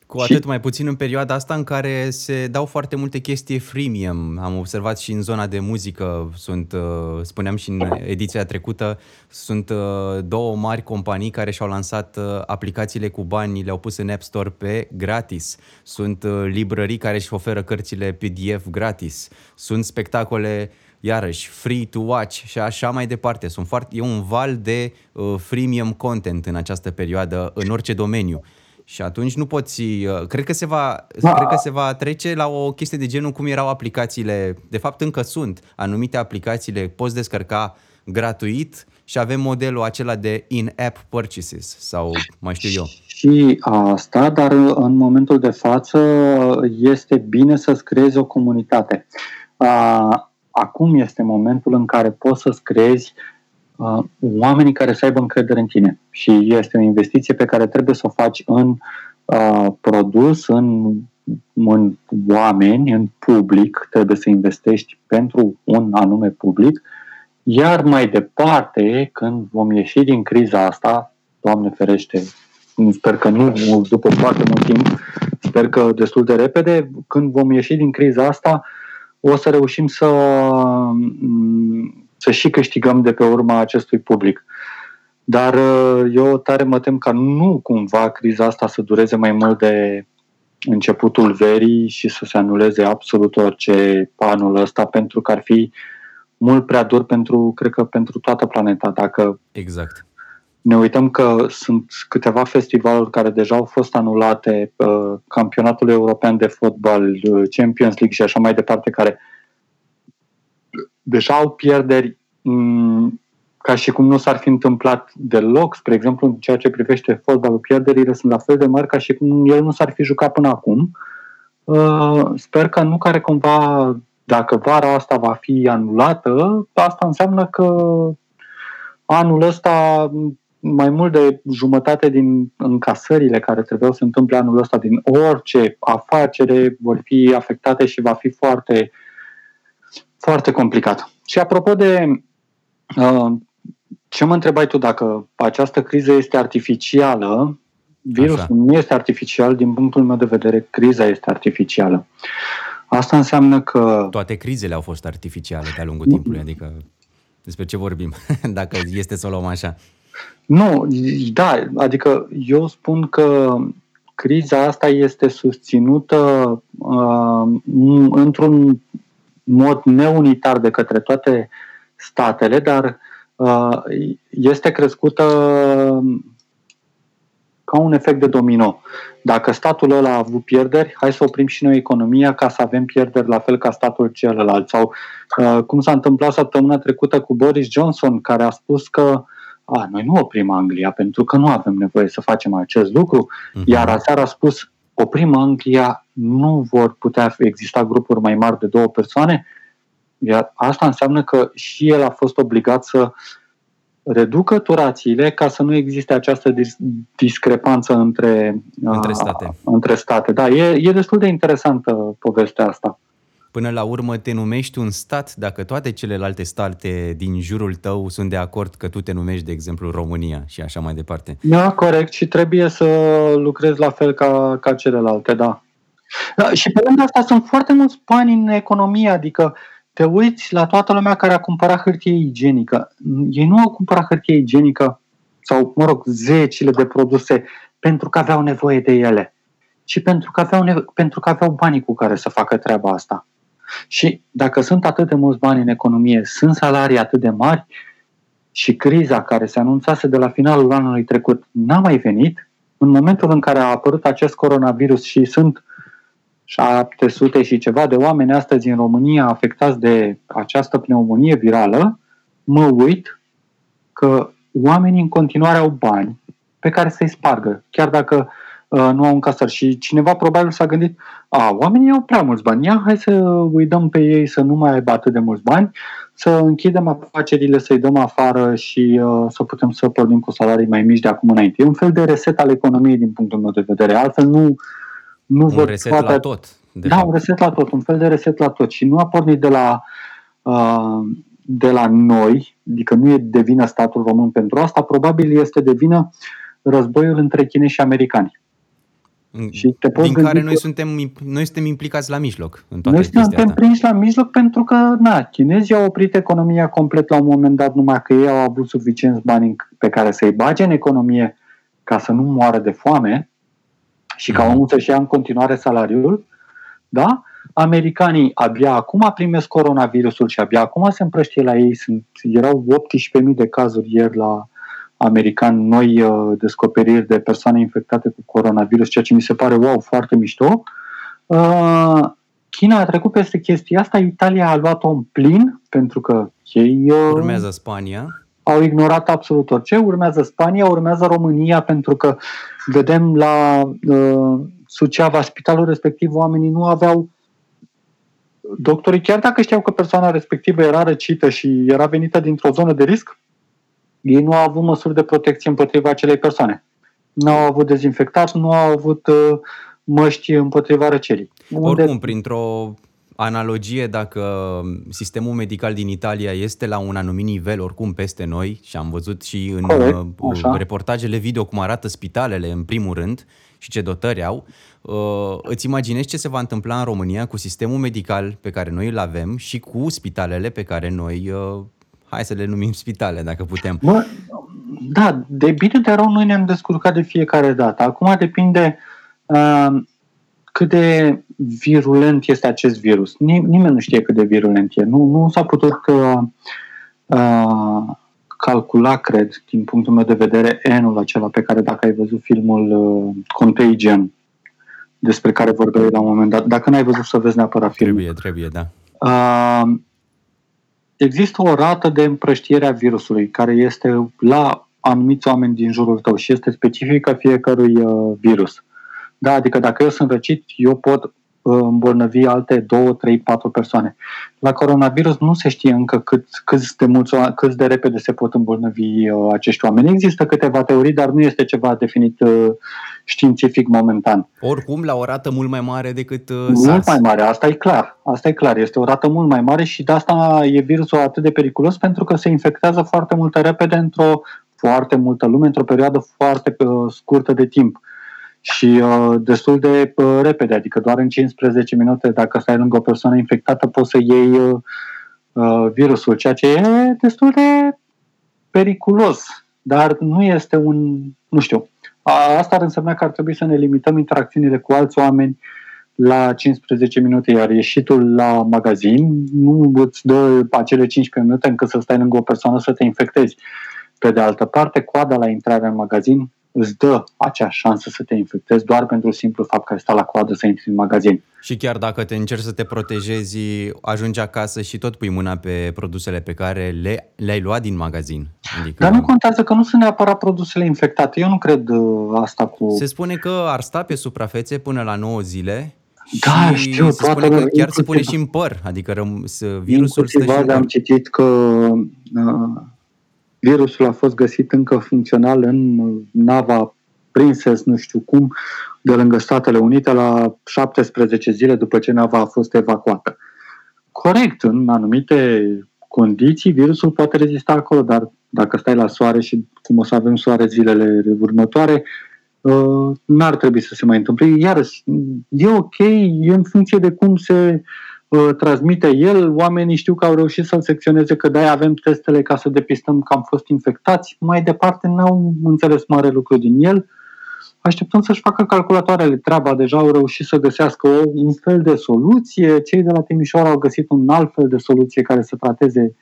Cu atât și... mai puțin în perioada asta în care se dau foarte multe chestii freemium. Am observat și în zona de muzică, sunt, uh, spuneam și în ediția trecută, sunt uh, două mari companii care și-au lansat uh, aplicațiile cu bani, le-au pus în App Store pe gratis. Sunt librării care își oferă cărțile PDF gratis. Sunt spectacole iarăși, free to watch și așa mai departe. Sunt foarte, e un val de uh, freemium content în această perioadă, în orice domeniu. Și atunci nu poți, uh, cred că se va, da. cred că se va trece la o chestie de genul cum erau aplicațiile, de fapt încă sunt anumite aplicațiile, poți descărca gratuit și avem modelul acela de in-app purchases sau mai știu eu. Și asta, dar în momentul de față este bine să-ți creezi o comunitate. Acum este momentul în care poți să-ți creezi oamenii care să aibă încredere în tine. Și este o investiție pe care trebuie să o faci în produs, în, în oameni, în public, trebuie să investești pentru un anume public iar mai departe, când vom ieși din criza asta, Doamne ferește, sper că nu după foarte mult timp, sper că destul de repede, când vom ieși din criza asta, o să reușim să, să și câștigăm de pe urma acestui public. Dar eu tare mă tem ca nu cumva criza asta să dureze mai mult de începutul verii și să se anuleze absolut orice anul ăsta, pentru că ar fi uh, mult prea dur pentru, cred că, pentru toată planeta. Dacă exact. ne uităm că sunt câteva festivaluri care deja au fost anulate, uh, campionatul european de fotbal, uh, Champions League și așa mai departe, care deja au pierderi um, ca și cum nu s-ar fi întâmplat deloc. Spre exemplu, în ceea ce privește fotbalul, pierderile sunt la fel de mari ca și cum el nu s-ar fi jucat până acum. Uh, sper că nu care cumva dacă vara asta va fi anulată, asta înseamnă că anul ăsta mai mult de jumătate din încasările care trebuiau să întâmple anul ăsta din orice afacere vor fi afectate și va fi foarte, foarte complicat. Și apropo de uh, ce mă întrebai tu, dacă această criză este artificială, virusul Așa. nu este artificial, din punctul meu de vedere, criza este artificială. Asta înseamnă că... Toate crizele au fost artificiale de-a lungul timpului, adică despre ce vorbim, dacă este să o luăm așa. Nu, da, adică eu spun că criza asta este susținută uh, într-un mod neunitar de către toate statele, dar uh, este crescută ca un efect de domino. Dacă statul ăla a avut pierderi, hai să oprim și noi economia ca să avem pierderi la fel ca statul celălalt. Sau uh, cum s-a întâmplat săptămâna trecută cu Boris Johnson, care a spus că a, noi nu oprim Anglia pentru că nu avem nevoie să facem acest lucru, uh-huh. iar aseară a spus oprim Anglia, nu vor putea exista grupuri mai mari de două persoane, iar asta înseamnă că și el a fost obligat să uh, reducă turațiile ca să nu existe această dis- discrepanță între, între state. A, între state. Da, e, e destul de interesantă povestea asta. Până la urmă te numești un stat dacă toate celelalte state din jurul tău sunt de acord că tu te numești, de exemplu, România și așa mai departe. Da, corect. Și trebuie să lucrezi la fel ca, ca celelalte, da. da. Și pe lângă asta sunt foarte mulți bani în economie, adică uh, te uiți la toată lumea care a cumpărat hârtie igienică. Ei nu au cumpărat hârtie igienică sau, mă rog, zecile de produse pentru că aveau nevoie de ele, ci pentru că aveau, nevo- pentru că aveau banii cu care să facă treaba asta. Și dacă sunt atât de mulți bani în economie, sunt salarii atât de mari? Și criza care se anunțase de la finalul anului trecut n-a mai venit, în momentul în care a apărut acest coronavirus și sunt 700 și ceva de oameni astăzi în România afectați de această pneumonie virală, mă uit că oamenii în continuare au bani pe care să-i spargă, chiar dacă uh, nu au încasări. Și cineva probabil s-a gândit, a, oamenii au prea mulți bani, ia hai să îi dăm pe ei să nu mai aibă atât de mulți bani, să închidem afacerile, să-i dăm afară și uh, să putem să pornim cu salarii mai mici de acum înainte. E un fel de reset al economiei din punctul meu de vedere. Altfel nu, nu un văd reset toate... la tot. De da, fapt. un reset la tot, un fel de reset la tot. Și nu a pornit de la, uh, de la noi, adică nu e de vină statul român pentru asta, probabil este de vină războiul între chinezi și americani. Și te poți Din care noi suntem, noi suntem implicați la mijloc în toate Noi suntem prinși la mijloc pentru că, na, chinezii au oprit economia complet la un moment dat, numai că ei au avut suficienți bani pe care să-i bage în economie ca să nu moară de foame și ca omul să-și ia în continuare salariul, da? Americanii abia acum primesc coronavirusul și abia acum se împrăștie la ei. Sunt, erau 18.000 de cazuri ieri la, american noi uh, descoperiri de persoane infectate cu coronavirus, ceea ce mi se pare wow, foarte mișto. Uh, China a trecut peste chestia asta, Italia a luat-o în plin, pentru că ei... Uh, Urmează Spania. Au ignorat absolut orice. Urmează Spania, urmează România, pentru că vedem la uh, Suceava, spitalul respectiv, oamenii nu aveau doctorii, chiar dacă știau că persoana respectivă era răcită și era venită dintr-o zonă de risc, ei nu au avut măsuri de protecție împotriva acelei persoane. Nu au avut dezinfectat, nu au avut uh, măști împotriva răcelii. Unde... Oricum, printr-o analogie, dacă sistemul medical din Italia este la un anumit nivel, oricum peste noi, și am văzut și în Corect, uh, reportajele video cum arată spitalele, în primul rând, și ce dotări au, uh, îți imaginezi ce se va întâmpla în România cu sistemul medical pe care noi îl avem și cu spitalele pe care noi, uh, hai să le numim spitale, dacă putem. Bă, da, de bine de rău noi ne-am descurcat de fiecare dată. Acum depinde uh, cât de virulent este acest virus. Nimeni nu știe cât de virulent e. Nu, nu s-a putut uh, uh, calcula, cred, din punctul meu de vedere, N-ul acela pe care dacă ai văzut filmul uh, Contagion, despre care vorbeai la un moment dat, dacă n-ai văzut să vezi neapărat filmul. Trebuie, trebuie, da. Uh, există o rată de împrăștiere a virusului care este la anumiți oameni din jurul tău și este specifică fiecărui uh, virus. Da, adică dacă eu sunt răcit, eu pot îmbolnăvi alte 2, 3, 4 persoane. La coronavirus nu se știe încă cât, cât, de, mulți, cât de repede se pot îmbolnăvi uh, acești oameni. Există câteva teorii, dar nu este ceva definit uh, științific momentan. Oricum, la o rată mult mai mare decât uh, SARS. Mult mai mare, asta e clar. Asta e clar. Este o rată mult mai mare și de asta e virusul atât de periculos pentru că se infectează foarte mult repede într-o foarte multă lume, într-o perioadă foarte uh, scurtă de timp și uh, destul de uh, repede, adică doar în 15 minute, dacă stai lângă o persoană infectată, poți să iei uh, uh, virusul, ceea ce e destul de periculos, dar nu este un, nu știu, asta ar însemna că ar trebui să ne limităm interacțiunile cu alți oameni la 15 minute, iar ieșitul la magazin nu îți dă acele 15 minute încât să stai lângă o persoană să te infectezi. Pe de altă parte, coada la intrarea în magazin îți dă acea șansă să te infectezi doar pentru simplu fapt că ai stat la coadă să intri în magazin. Și chiar dacă te încerci să te protejezi, ajungi acasă și tot pui mâna pe produsele pe care le, le-ai luat din magazin. Adică... Dar nu contează că nu sunt neapărat produsele infectate. Eu nu cred uh, asta cu... Se spune că ar sta pe suprafețe până la 9 zile da, și știu, se spune că chiar se pune și în păr, adică răm- virusul stă și în păr. am citit că uh, virusul a fost găsit încă funcțional în nava Princess, nu știu cum, de lângă Statele Unite la 17 zile după ce nava a fost evacuată. Corect, în anumite condiții, virusul poate rezista acolo, dar dacă stai la soare și cum o să avem soare zilele următoare, uh, n-ar trebui să se mai întâmple. Iar e ok, e în funcție de cum se Uh, transmite el, oamenii știu că au reușit să-l secționeze, că de avem testele ca să depistăm că am fost infectați. Mai departe n-au înțeles mare lucru din el. Așteptăm să-și facă calculatoarele treaba. Deja au reușit să găsească o, un fel de soluție. Cei de la Timișoara au găsit un alt fel de soluție care să trateze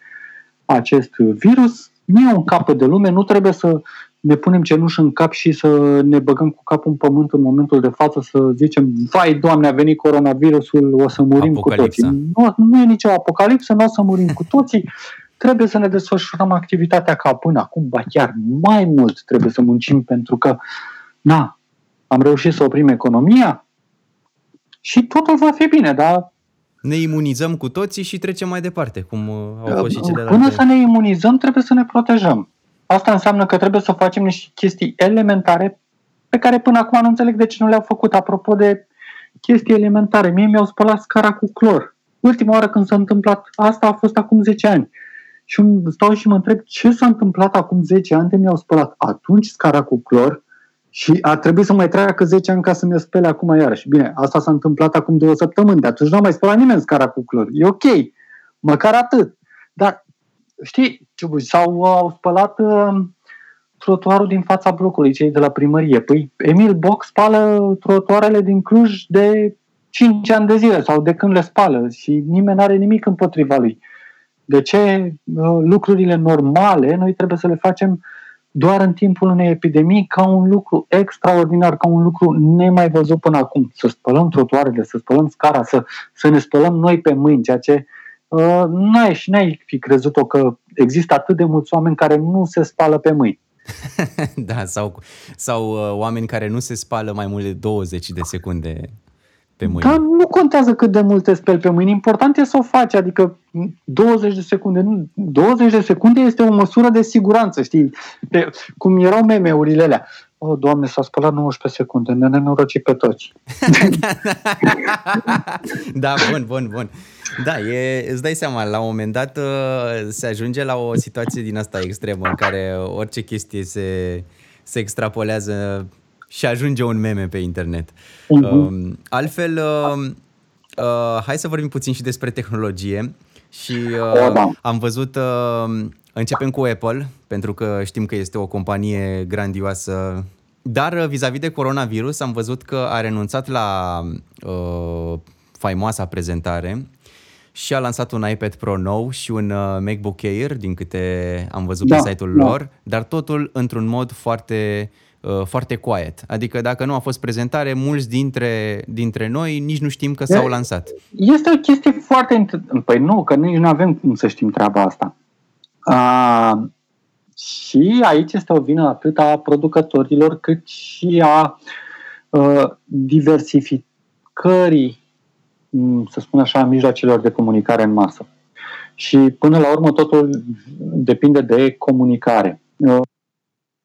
acest virus. Nu e un capăt de lume, nu trebuie să ne punem cenușă în cap și să ne băgăm cu capul în pământ în momentul de față, să zicem, vai, Doamne, a venit coronavirusul, o să murim Apocalipsa. cu toții. Nu, nu e nicio apocalipsă, nu o să murim cu toții. Trebuie să ne desfășurăm activitatea ca până acum, ba chiar mai mult trebuie să muncim pentru că, na, am reușit să oprim economia și totul va fi bine, dar ne imunizăm cu toții și trecem mai departe, cum uh, au fost și celelalte. Până să ne imunizăm, trebuie să ne protejăm. Asta înseamnă că trebuie să facem niște chestii elementare pe care până acum nu înțeleg de ce nu le-au făcut. Apropo de chestii elementare, mie mi-au spălat scara cu clor. Ultima oară când s-a întâmplat asta a fost acum 10 ani. Și stau și mă întreb ce s-a întâmplat acum 10 ani de mi-au spălat atunci scara cu clor și a trebuit să mai treacă 10 ani ca să mi-o spele acum iarăși. Bine, asta s-a întâmplat acum două săptămâni, de atunci nu a mai spălat nimeni scara cu clor. E ok, măcar atât. Dar știi, sau au spălat uh, trotuarul din fața blocului, cei de la primărie. Păi Emil Boc spală trotuarele din Cluj de 5 ani de zile sau de când le spală și nimeni nu are nimic împotriva lui. De ce uh, lucrurile normale noi trebuie să le facem doar în timpul unei epidemii ca un lucru extraordinar, ca un lucru nemai văzut până acum. Să spălăm trotuarele, să spălăm scara, să, să ne spălăm noi pe mâini, ceea ce uh, n-ai și n-ai fi crezut-o că există atât de mulți oameni care nu se spală pe mâini. da, sau, sau uh, oameni care nu se spală mai mult de 20 de secunde pe mâini. Dar nu contează cât de mult te speli pe mâini, important e să o faci, adică 20 de secunde, nu, 20 de secunde este o măsură de siguranță, știi, de, cum erau meme-urile alea. O, oh, Doamne, s-a spălat 19 secunde, ne nenorocit pe toți. da, bun, bun, bun. Da, e, îți dai seama, la un moment dat uh, se ajunge la o situație din asta extremă în care orice chestie se, se extrapolează și ajunge un meme pe internet. Uh-huh. Uh, altfel, uh, uh, hai să vorbim puțin și despre tehnologie. Și uh, oh, da. am văzut, uh, începem cu Apple, pentru că știm că este o companie grandioasă. Dar uh, vis-a-vis de coronavirus, am văzut că a renunțat la uh, faimoasa prezentare și a lansat un iPad Pro nou și un uh, MacBook Air, din câte am văzut da, pe site-ul da. lor, dar totul într-un mod foarte Uh, foarte quiet. Adică dacă nu a fost prezentare, mulți dintre, dintre noi nici nu știm că s-au lansat. Este o chestie foarte... Păi nu, că nici nu avem cum să știm treaba asta. A, și aici este o vină atât a producătorilor cât și a, a uh, diversificării, să spun așa, mijloacelor de comunicare în masă. Și până la urmă totul depinde de comunicare. Uh,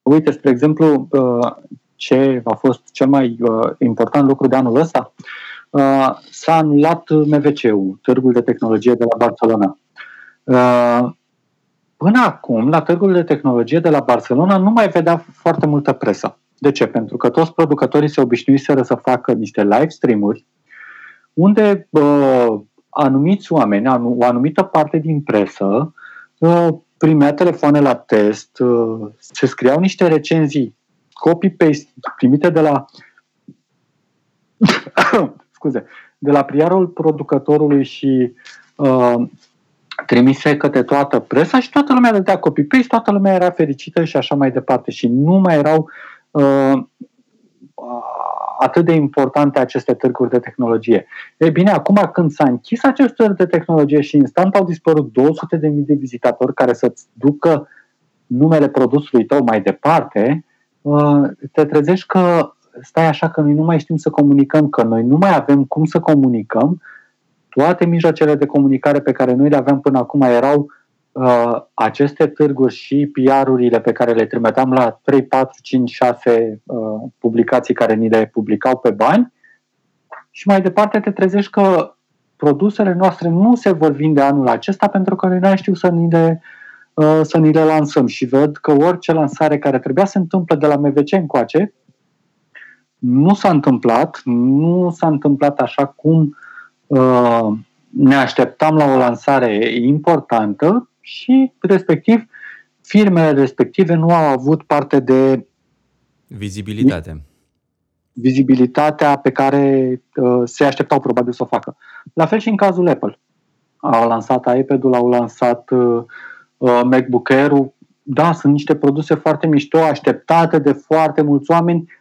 Uite, spre exemplu, uh, ce a fost cel mai uh, important lucru de anul ăsta, uh, s-a anulat MVC-ul, Târgul de Tehnologie de la Barcelona. Până acum, la Târgul de Tehnologie de la Barcelona nu mai vedea foarte multă presă. De ce? Pentru că toți producătorii se obișnuiseră să facă niște live stream-uri unde uh, anumiți oameni, o anumită parte din presă, uh, primea telefoane la test, uh, se scriau niște recenzii copy-paste primite de la scuze, de la priarul producătorului și uh, trimise către toată presa și toată lumea dădea copy-paste, toată lumea era fericită și așa mai departe și nu mai erau uh, atât de importante aceste târguri de tehnologie. Ei bine, acum când s-a închis acest târg de tehnologie și instant au dispărut 200.000 de vizitatori care să-ți ducă numele produsului tău mai departe, uh, te trezești că stai așa că noi nu mai știm să comunicăm, că noi nu mai avem cum să comunicăm. Toate mijloacele de comunicare pe care noi le aveam până acum erau uh, aceste târguri și PR-urile pe care le trimiteam la 3, 4, 5, 6 uh, publicații care ni le publicau pe bani. Și mai departe te trezești că produsele noastre nu se vor vinde anul acesta pentru că noi nu știu să ni le, uh, să ni le lansăm. Și văd că orice lansare care trebuia să se întâmple de la MVC încoace nu s-a întâmplat, nu s-a întâmplat așa cum uh, ne așteptam la o lansare importantă și, respectiv, firmele respective nu au avut parte de vizibilitate. Vizibilitatea pe care uh, se așteptau probabil să o facă. La fel și în cazul Apple. Au lansat iPad-ul, au lansat uh, uh, MacBook Air-ul. Da, sunt niște produse foarte mișto, așteptate de foarte mulți oameni,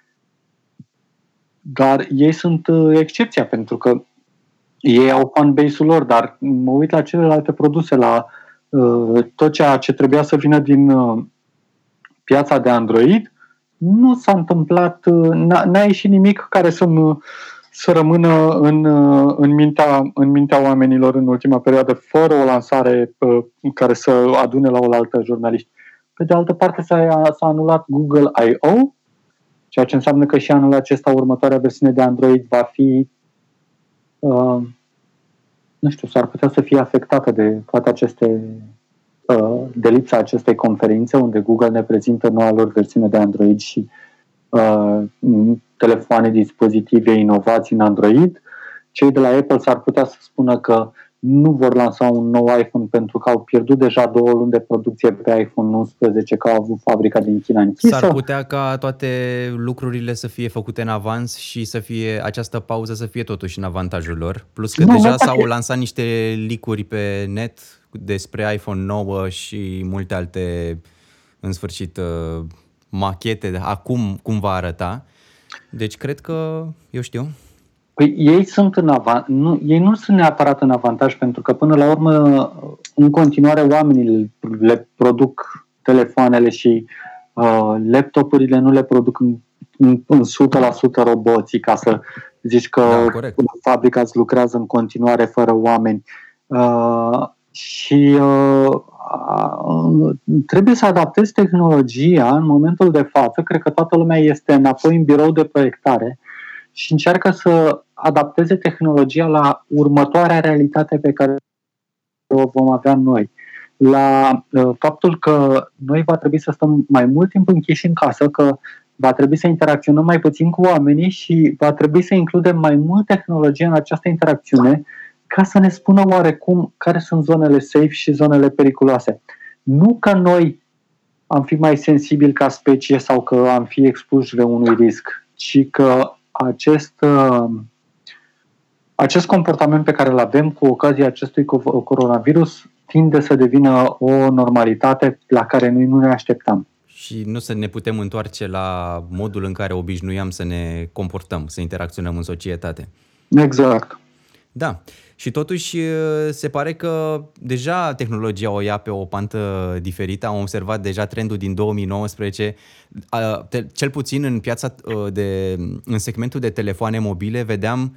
dar ei sunt uh, excepția, pentru că ei au fanbase-ul lor, dar mă uit la celelalte produse, la uh, tot ceea ce trebuia să vină din uh, piața de Android, nu s-a întâmplat, uh, n-a, n-a ieșit nimic care să, să rămână în, uh, în, mintea, în mintea oamenilor în ultima perioadă, fără o lansare uh, care să adune la o altă jurnaliști. Pe de altă parte s-a, s-a anulat Google I.O., ceea ce înseamnă că și anul acesta următoarea versiune de Android va fi uh, nu știu, s-ar putea să fie afectată de toate aceste uh, de lipsa acestei conferințe unde Google ne prezintă noua lor versiune de Android și uh, telefoane, dispozitive, inovații în Android. Cei de la Apple s-ar putea să spună că nu vor lansa un nou iPhone pentru că au pierdut deja două luni de producție pe iPhone 11, că au avut fabrica din China închisă. S-ar putea ca toate lucrurile să fie făcute în avans și să fie această pauză să fie totuși în avantajul lor. Plus că nu, deja s-au lansat niște licuri pe net despre iPhone 9 și multe alte în sfârșit uh, machete de acum cum va arăta. Deci cred că, eu știu, Păi ei sunt în avant, nu, ei nu sunt neapărat în avantaj pentru că până la urmă în continuare oamenii le produc telefoanele și uh, laptopurile nu le produc în, în, în 100% roboții ca să zici că da, fabrica îți lucrează în continuare fără oameni. Uh, și uh, trebuie să adaptezi tehnologia în momentul de față. Cred că toată lumea este înapoi în birou de proiectare și încearcă să adapteze tehnologia la următoarea realitate pe care o vom avea noi. La uh, faptul că noi va trebui să stăm mai mult timp închiși în casă, că va trebui să interacționăm mai puțin cu oamenii și va trebui să includem mai mult tehnologie în această interacțiune ca să ne spună oarecum care sunt zonele safe și zonele periculoase. Nu că noi am fi mai sensibili ca specie sau că am fi expuși de unui risc, ci că acest, uh, acest comportament pe care îl avem cu ocazia acestui coronavirus tinde să devină o normalitate la care noi nu ne așteptam. Și nu să ne putem întoarce la modul în care obișnuiam să ne comportăm, să interacționăm în societate. Exact. Da. Și totuși se pare că deja tehnologia o ia pe o pantă diferită. Am observat deja trendul din 2019, cel puțin în piața de, în segmentul de telefoane mobile, vedeam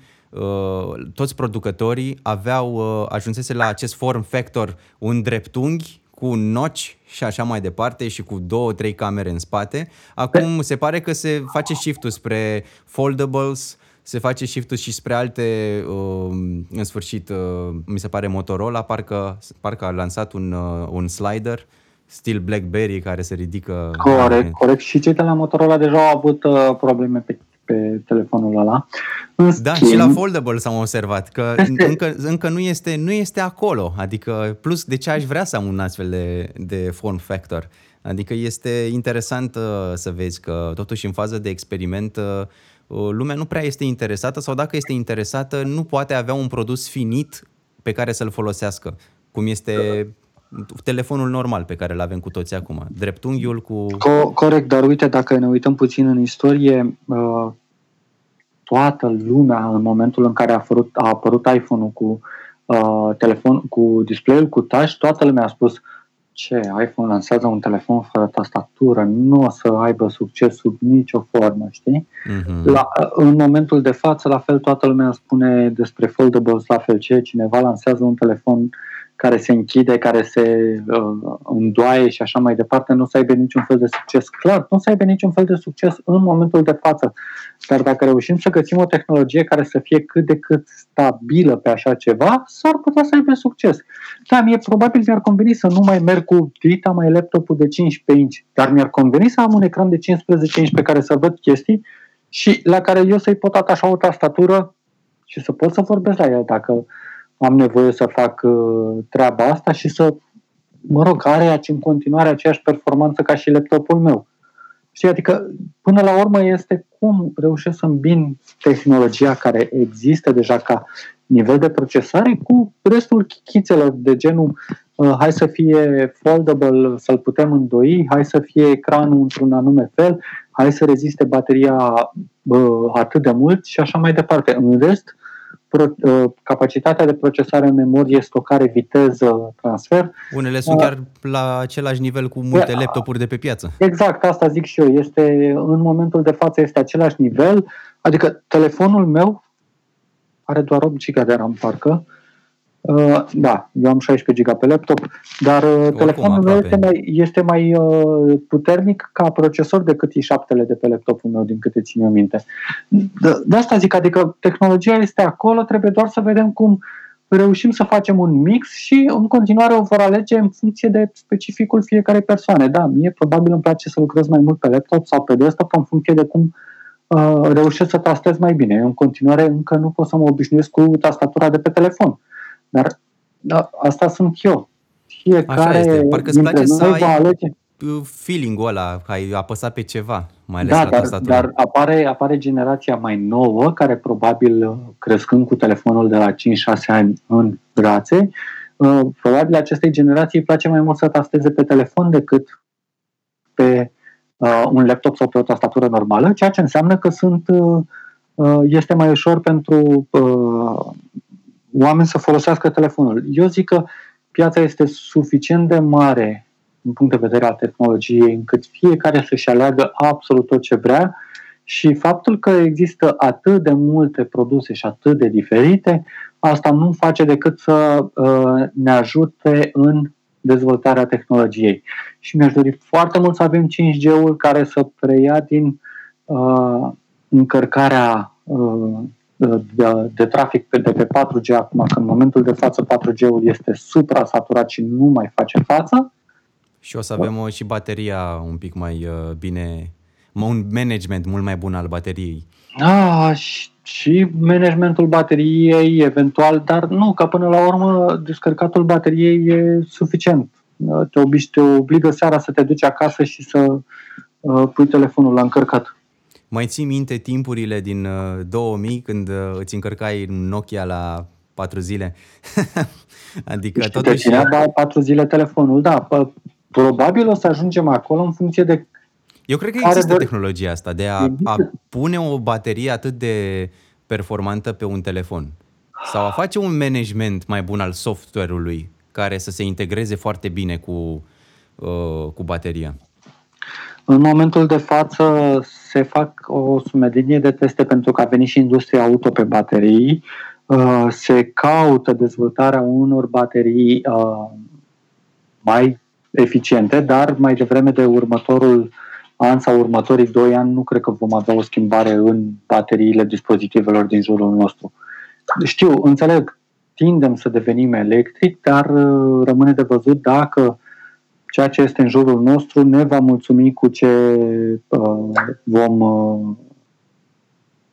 toți producătorii aveau, ajunsese la acest form factor, un dreptunghi cu un notch și așa mai departe și cu două, trei camere în spate. Acum se pare că se face shift-ul spre foldables, se face shift și spre alte, uh, în sfârșit, uh, mi se pare Motorola, parcă, parcă a lansat un, uh, un slider, stil BlackBerry, care se ridică... Corect, corect. Și cei de la Motorola deja au avut probleme pe pe telefonul ăla. În da, schimb, și la foldable s-am observat că este... încă, încă nu, este, nu este acolo. Adică, plus, de ce aș vrea să am un astfel de, de form factor? Adică este interesant uh, să vezi că, totuși, în fază de experiment, uh, Uh, lumea nu prea este interesată sau dacă este interesată, nu poate avea un produs finit pe care să-l folosească, cum este telefonul normal pe care îl avem cu toți acum, dreptunghiul cu... Co- corect, dar uite, dacă ne uităm puțin în istorie, uh, toată lumea, în momentul în care a apărut, a apărut iPhone-ul cu uh, telefon, cu display-ul cu touch, toată lumea a spus uh, ce iPhone lansează un telefon fără tastatură, nu o să aibă succes sub nicio formă, știi? Mm-hmm. La, în momentul de față, la fel, toată lumea spune despre foldables, la fel ce cineva lansează un telefon care se închide, care se uh, îndoaie și așa mai departe, nu o să aibă niciun fel de succes. Clar, nu o să aibă niciun fel de succes în momentul de față. Dar dacă reușim să găsim o tehnologie care să fie cât de cât stabilă pe așa ceva, s-ar putea să aibă succes. Da, mie probabil mi-ar conveni să nu mai merg cu dita mai laptopul de 15 inch, dar mi-ar conveni să am un ecran de 15 inch pe care să văd chestii și la care eu să-i pot atașa o tastatură și să pot să vorbesc la ea dacă am nevoie să fac uh, treaba asta și să, mă rog, are în continuare aceeași performanță ca și laptopul meu. Și adică, până la urmă, este cum reușesc să îmbin tehnologia care există deja ca nivel de procesare cu restul chichițelor de genul uh, hai să fie foldable, să-l putem îndoi, hai să fie ecranul într-un anume fel, hai să reziste bateria uh, atât de mult și așa mai departe. În rest, pro, uh, capacitatea de procesare, memorie, stocare, viteză, transfer. Unele sunt uh, chiar la același nivel cu multe laptopuri de pe piață. Exact, asta zic și eu. Este, în momentul de față este același nivel, adică telefonul meu are doar 8 GB de RAM, parcă, uh, Uh, da, eu am 16 GB pe laptop, dar uh, Oricum, telefonul meu este mai, este mai uh, puternic ca procesor decât i7-le de pe laptopul meu, din câte țin eu minte. De, de asta zic, adică tehnologia este acolo, trebuie doar să vedem cum reușim să facem un mix și în continuare o vor alege în funcție de specificul fiecarei persoane. Da, mie probabil îmi place să lucrez mai mult pe laptop sau pe desktop în funcție de cum uh, reușesc să tastez mai bine. Eu în continuare încă nu pot să mă obișnuiesc cu tastatura de pe telefon dar da, asta sunt eu. Fiecare Așa este. Parcă îți place să ai alege. feeling-ul ăla, că ai apăsat pe ceva, mai ales da, la dar, dar apare, apare generația mai nouă, care probabil crescând cu telefonul de la 5-6 ani în brațe, uh, probabil acestei generații îi place mai mult să tasteze pe telefon decât pe uh, un laptop sau pe o tastatură normală, ceea ce înseamnă că sunt, uh, uh, este mai ușor pentru uh, oameni să folosească telefonul. Eu zic că piața este suficient de mare din punct de vedere al tehnologiei, încât fiecare să-și aleagă absolut tot ce vrea și faptul că există atât de multe produse și atât de diferite, asta nu face decât să uh, ne ajute în dezvoltarea tehnologiei. Și mi-aș dori foarte mult să avem 5G-ul care să preia din uh, încărcarea uh, de, de trafic pe, de pe 4G acum, că în momentul de față 4G-ul este supra-saturat și nu mai face față. Și o să avem o, și bateria un pic mai uh, bine, un management mult mai bun al bateriei. Ah, și, și managementul bateriei eventual, dar nu, că până la urmă descărcatul bateriei e suficient. Te, obigi, te obligă seara să te duci acasă și să uh, pui telefonul la încărcat. Mai ții minte timpurile din uh, 2000 când uh, îți încărcai Nokia la patru zile? adică Știi totuși... Te da, patru zile telefonul, da. Probabil o să ajungem acolo în funcție de eu cred că există vor... tehnologia asta de a, a pune o baterie atât de performantă pe un telefon sau a face un management mai bun al software-ului care să se integreze foarte bine cu, uh, cu bateria. În momentul de față se fac o sumedenie de teste pentru că a venit și industria auto pe baterii. Uh, se caută dezvoltarea unor baterii uh, mai eficiente, dar mai devreme de următorul an sau următorii doi ani nu cred că vom avea o schimbare în bateriile dispozitivelor din jurul nostru. Știu, înțeleg, tindem să devenim electric, dar uh, rămâne de văzut dacă ceea ce este în jurul nostru ne va mulțumi cu ce uh, vom uh,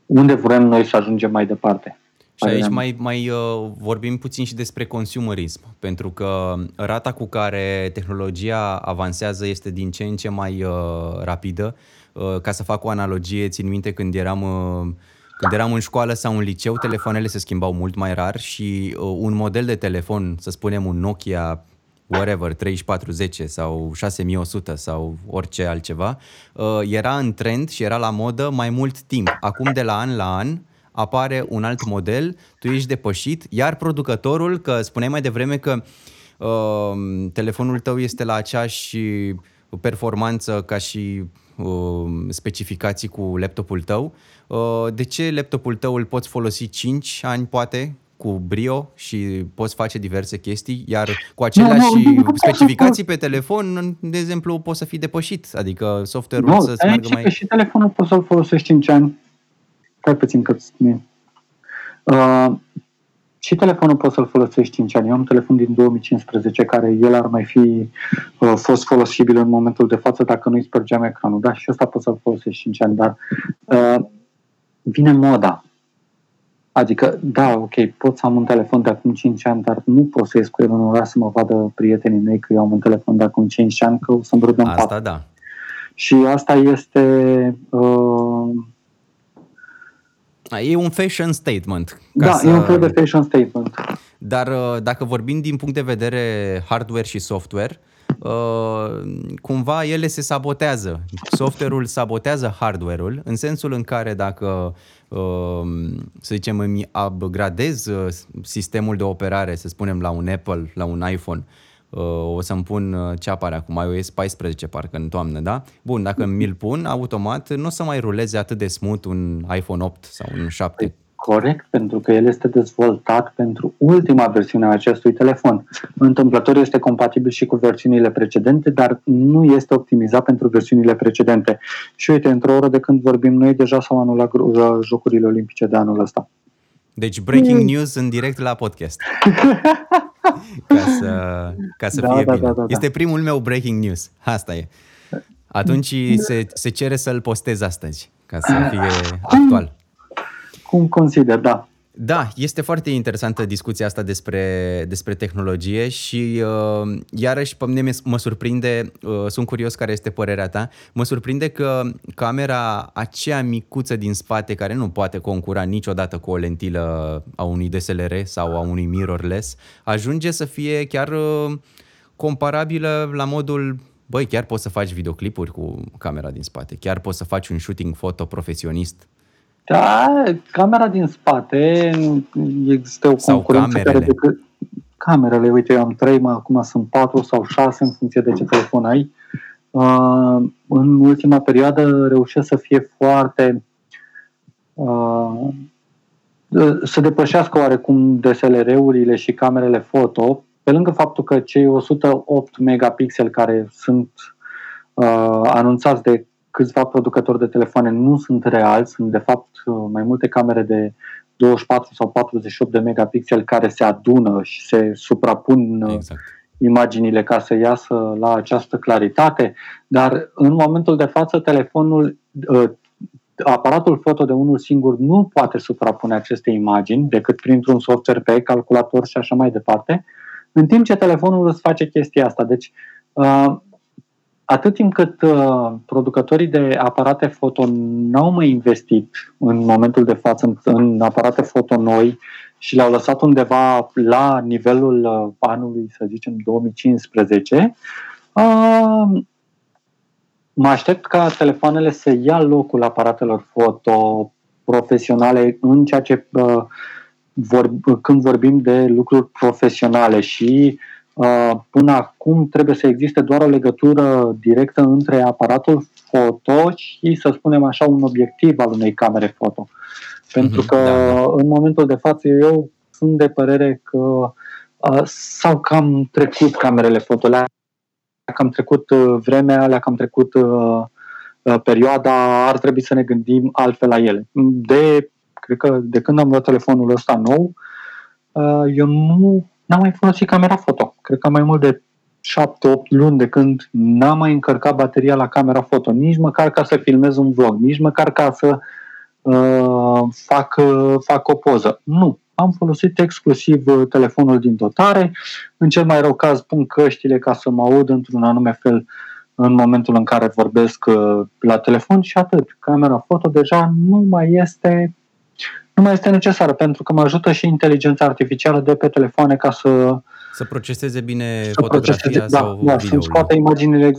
unde vrem noi să ajungem mai departe. Și aici mai, mai uh, vorbim puțin și despre consumerism, pentru că rata cu care tehnologia avansează este din ce în ce mai uh, rapidă. Uh, ca să fac o analogie, țin minte când eram, uh, când eram în școală sau în liceu, telefoanele se schimbau mult mai rar și uh, un model de telefon, să spunem un Nokia whatever, 3410 sau 6100 sau orice altceva, uh, era în trend și era la modă mai mult timp. Acum de la an la an apare un alt model, tu ești depășit, iar producătorul, că spuneai mai devreme că uh, telefonul tău este la aceeași performanță ca și uh, specificații cu laptopul tău, uh, de ce laptopul tău îl poți folosi 5 ani poate cu brio și poți face diverse chestii, iar cu aceleași nu, nu, nu, specificații pe telefon, de exemplu, poți să fii depășit, adică software-ul nu, să-ți meargă mai... și telefonul poți să-l folosești 5 ani stai puțin că uh, și telefonul poți să-l folosești 5 ani. Eu am un telefon din 2015 care el ar mai fi uh, fost folosibil în momentul de față dacă nu-i spărgeam ecranul. Da, și ăsta poți să-l folosești 5 ani, dar uh, vine moda. Adică, da, ok, pot să am un telefon de acum 5 ani, dar nu pot să ies cu el în oraș să mă vadă prietenii mei că eu am un telefon de acum 5 ani, că o să-mi râd în Asta, da. Și asta este uh, E un fashion statement. Ca da, să... e un fel de fashion statement. Dar uh, dacă vorbim din punct de vedere hardware și software, uh, cumva ele se sabotează. Software-ul sabotează hardware-ul în sensul în care dacă uh, să zicem îmi upgradez sistemul de operare, să spunem la un Apple, la un iPhone, uh, o să-mi pun uh, ce apare acum, iOS 14 parcă în toamnă, da? Bun, dacă mi-l pun, automat nu o să mai ruleze atât de smooth un iPhone 8 sau un 7. Păi, corect, pentru că el este dezvoltat pentru ultima versiune a acestui telefon. Întâmplător este compatibil și cu versiunile precedente, dar nu este optimizat pentru versiunile precedente. Și uite, într-o oră de când vorbim noi, deja s-au anulat Jocurile Olimpice de anul ăsta. Deci breaking mm. news în direct la podcast. ca să, ca să da, fie da, bine. Da, da, da. Este primul meu breaking news. Asta e. Atunci se, se cere să-l postez astăzi, ca să fie actual. Cum consider, da. Da, este foarte interesantă discuția asta despre, despre tehnologie și uh, iarăși pe mine mă surprinde, uh, sunt curios care este părerea ta, mă surprinde că camera aceea micuță din spate care nu poate concura niciodată cu o lentilă a unui DSLR sau a unui mirrorless ajunge să fie chiar uh, comparabilă la modul băi, chiar poți să faci videoclipuri cu camera din spate, chiar poți să faci un shooting foto profesionist. Da, camera din spate, există o Sau concurență camerele. care decât camerele, uite, eu am trei, mai acum sunt patru sau șase în funcție de ce telefon ai. Uh, în ultima perioadă reușesc să fie foarte uh, să depășească oarecum DSLR-urile și camerele foto, pe lângă faptul că cei 108 megapixeli care sunt uh, anunțați de câțiva producători de telefoane nu sunt reali, sunt de fapt uh, mai multe camere de 24 sau 48 de megapixeli care se adună și se suprapun uh, Exact. imaginile ca să iasă la această claritate, dar în momentul de față telefonul, uh, aparatul foto de unul singur nu poate suprapune aceste imagini decât printr-un software pe calculator și așa mai departe, în timp ce telefonul îți face chestia asta. Deci, uh, atât timp cât uh, producătorii de aparate foto n-au mai investit în momentul de față în, în aparate foto noi și le-au lăsat undeva la nivelul uh, anului, să zicem, 2015, uh, mă aștept ca telefoanele să ia locul aparatelor foto profesionale în ceea ce uh, vor, când vorbim de lucruri profesionale și uh, până acum trebuie să existe doar o legătură directă între aparatul foto și, să spunem așa, un obiectiv al unei camere foto. Pentru Mhm, că da. în momentul de față eu sunt de părere că uh, s-au cam trecut camerele foto, le-a cam trecut uh, vremea, le-a cam trecut uh, uh, perioada, ar trebui să ne gândim altfel la ele. De, cred că de când am luat telefonul ăsta nou, uh, eu nu n-am mai folosit camera foto. Cred că mai mult de 7-8 luni de când n-am mai încărcat bateria la camera foto, nici măcar ca să filmez un vlog, nici măcar ca să uh, fac, uh, fac o poză. Nu. Am folosit exclusiv uh, telefonul din dotare. În cel mai rău caz pun căștile ca să mă aud într-un anume fel în momentul în care vorbesc uh, la telefon și atât. Camera foto deja nu mai este nu mai este necesară pentru că mă ajută și inteligența artificială de pe telefoane ca să, Să proceseze bine să fotografia proceseze, sau da, da, să-mi videoul. scoată imaginile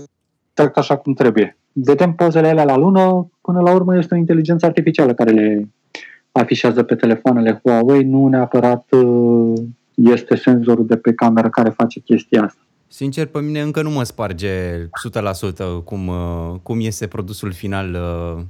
exact așa cum trebuie. Vedem pozele alea la lună, până la urmă este o inteligență artificială care le afișează pe telefoanele Huawei, nu neapărat uh, este senzorul de pe cameră care face chestia asta. Sincer, pe mine încă nu mă sparge 100% cum, uh, cum iese produsul final uh,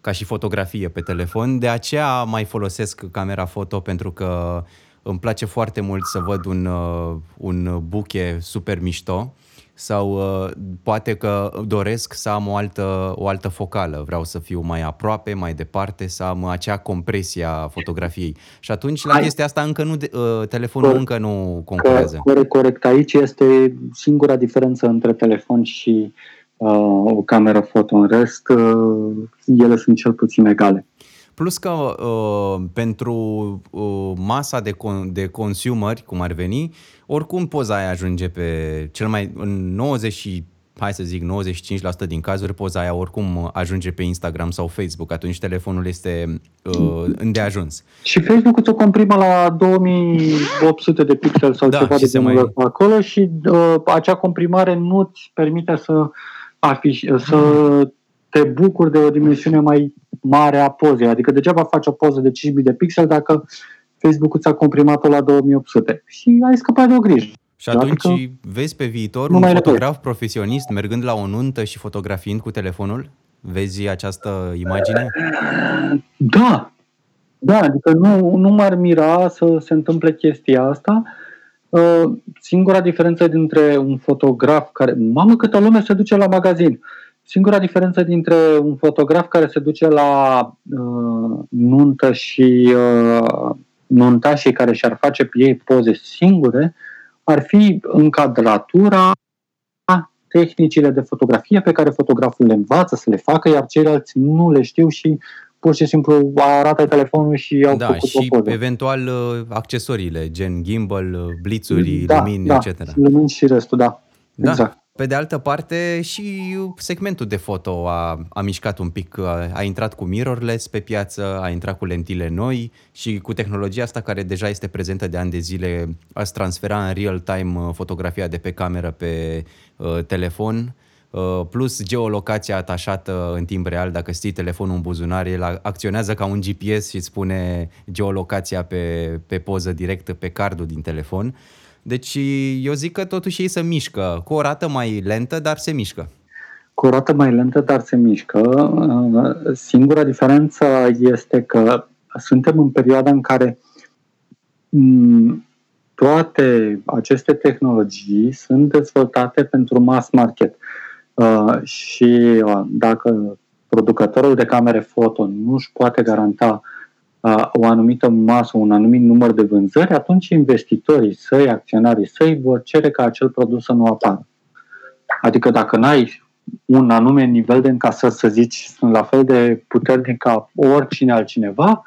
ca și fotografie pe telefon. De aceea mai folosesc camera foto pentru că îmi place foarte mult să văd un, uh, un buche super mișto sau uh, poate că doresc să am o altă, o altă focală. Vreau să fiu mai aproape, mai departe, să am acea compresie a fotografiei. Și atunci, la Hai. chestia asta, încă nu, de- uh, telefonul Corect. încă nu Că, concurează. corect, corect. Aici este singura diferență între telefon și uh, o cameră foto. În rest, uh, ele sunt cel puțin egale. Plus că uh, pentru uh, masa de, con- de consumeri, cum ar veni, oricum poza aia ajunge pe cel mai în 90 și, hai să zic 95% din cazuri poza aia oricum ajunge pe Instagram sau Facebook, atunci telefonul este uh, îndeajuns. Și Facebook îți o comprimă la 2800 de pixel sau Da, ceva și de se genul mai- ăsta acolo și uh, acea comprimare nu îți permite să, afiș, să te bucuri de o dimensiune mai mare a pozei. Adică degeaba faci o poză de 5000 de pixel dacă Facebook ți-a comprimat-o la 2800 și ai scăpat de o grijă. Și atunci Adică vezi pe viitor nu un mai e nevoie. fotograf profesionist mergând la o nuntă și fotografiind cu telefonul? Vezi această imagine? Da, da, adică nu, nu m-ar mira să se întâmple chestia asta. Uh, Singura diferență dintre un fotograf care... Mamă, câtă lume se duce la magazin! Singura diferență dintre un fotograf care se duce la uh, nuntă și uh, nuntașii care și-ar face pe ei poze singure ar fi încadratura, tehnicile de fotografie pe care fotograful le învață să le facă, iar ceilalți nu le știu și pur și simplu arată telefonul și au Da, făcut și o poză. eventual uh, accesoriile, gen gimbal, uh, blițuri, da, lumini, da, etc. Lumini și restul, da. Da. Exact. Pe de altă parte, și segmentul de foto a, a mișcat un pic, a, a intrat cu mirrorless pe piață, a intrat cu lentile noi și cu tehnologia asta care deja este prezentă de ani de zile, ați transfera în real time uh, fotografia de pe cameră pe uh, telefon. uh, plus geolocația atașată în timp real, dacă știi telefonul în buzunar, el acționează ca un GPS și îți spune geolocația pe, pe poză directă pe cardul din telefon. Deci eu zic că totuși ei se mișcă, cu o rată mai lentă, dar se mișcă. Cu o rată mai lentă, dar se mișcă. Singura diferență este că suntem în perioada în care mm, toate aceste tehnologii sunt dezvoltate pentru mass market. Uh, și uh, dacă producătorul de camere foto nu își poate garanta uh, o anumită masă, un anumit număr de vânzări, atunci investitorii săi, acționarii săi vor cere ca acel produs să nu apară. Adică dacă n-ai un anume nivel de încasări, să zici, sunt la fel de puternic ca oricine altcineva,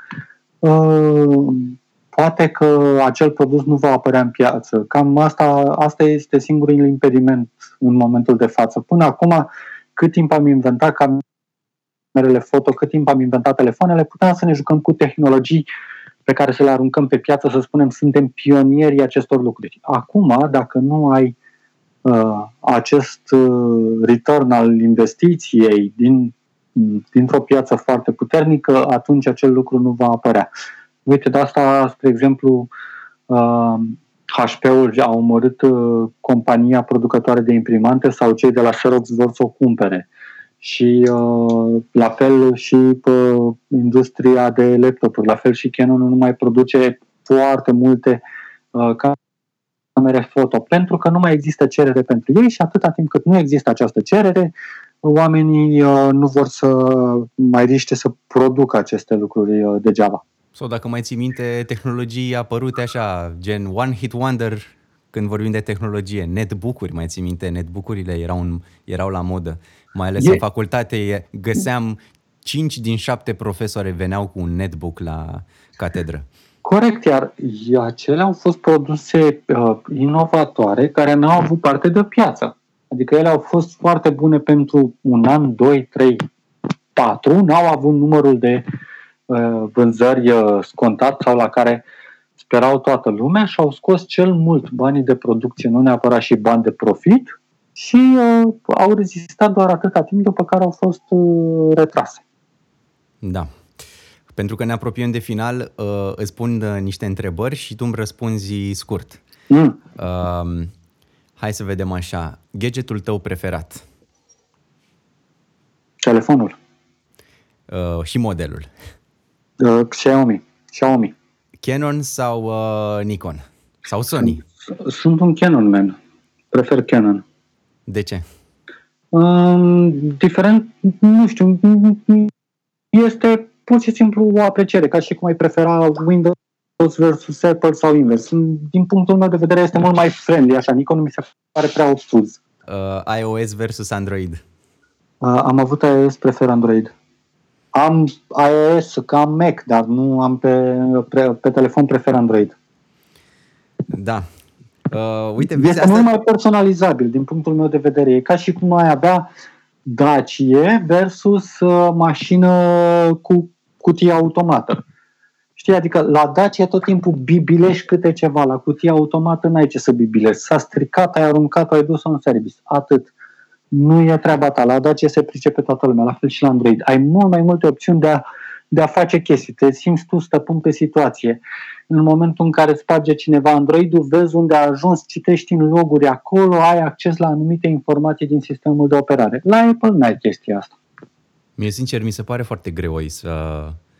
poate că acel produs nu va apărea în piață. Cam asta, asta este singurul impediment în momentul de față. Până acum, cât timp am inventat camerele foto, cât timp am inventat telefoanele, puteam să ne jucăm cu tehnologii pe care să le aruncăm pe piață, să spunem, suntem pionierii acestor lucruri. Acum, dacă nu ai uh, acest uh, return al investiției din, dintr-o piață foarte puternică, atunci acel lucru nu va apărea. Uite, de asta, spre exemplu, uh, HP-ul a omorât uh, compania producătoare de imprimante sau cei de la Xerox vor să o cumpere. Și uh, la fel și uh, industria de laptopuri, la fel și Canon nu mai produce foarte multe uh, camere foto, pentru că nu mai există cerere pentru ei și atâta timp cât nu există această cerere, oamenii uh, nu vor să mai riște să producă aceste lucruri uh, degeaba. Sau dacă mai ții minte, tehnologii apărute așa, gen One Hit Wonder, când vorbim de tehnologie, netbook-uri, mai ții minte, netbook-urile erau, în, erau la modă. Mai ales e... în facultate găseam 5 din 7 profesori veneau cu un netbook la catedră. Corect, iar acele au fost produse uh, inovatoare care n-au avut parte de piață. Adică ele au fost foarte bune pentru un an, doi, trei, patru, n-au avut numărul de uh, Uh, vânzări uh, scontat sau la care sperau toată lumea și au scos cel mult banii de producție, nu neapărat și bani de profit și uh, au rezistat doar atâta timp după care au fost uh, retrase. Da. Pentru că ne apropiem de final, uh, îți pun uh, niște întrebări și tu îmi răspunzi scurt. Mm. Uh, hai să vedem așa. Gadgetul tău preferat? Telefonul. Uh, și modelul. Uh, Xiaomi. Xiaomi. Canon sau uh, Nikon? Sau Sony? Sunt un Canon man. Prefer Canon. De ce? Um, diferent, nu știu, este pur și simplu o apreciere, ca și cum ai prefera Windows versus Apple sau invers. Din punctul meu de vedere este mult mai friendly, așa, Nikon mi se pare prea obtuz. Uh, iOS versus Android? Uh, am avut iOS, prefer Android. Am iOS, că am Mac, dar nu am pe, pe, pe telefon, prefer Android. Da. Uh, uite, vezi, este asta... mult mai personalizabil din punctul meu de vedere. E ca și cum ai avea Dacie versus uh, mașină cu cutie automată. Știi, adică la Dacia tot timpul bibilești câte ceva, la cutia automată n-ai ce să bibilești. S-a stricat, ai aruncat, ai dus-o în service. Atât nu e treaba ta. La Dacia se pricepe toată lumea, la fel și la Android. Ai mult mai multe opțiuni de a, de a face chestii. Te simți tu stăpân pe situație. În momentul în care sparge cineva Android-ul, vezi unde a ajuns, citești în loguri acolo, ai acces la anumite informații din sistemul de operare. La Apple n-ai chestia asta. Mie, sincer, mi se pare foarte greu să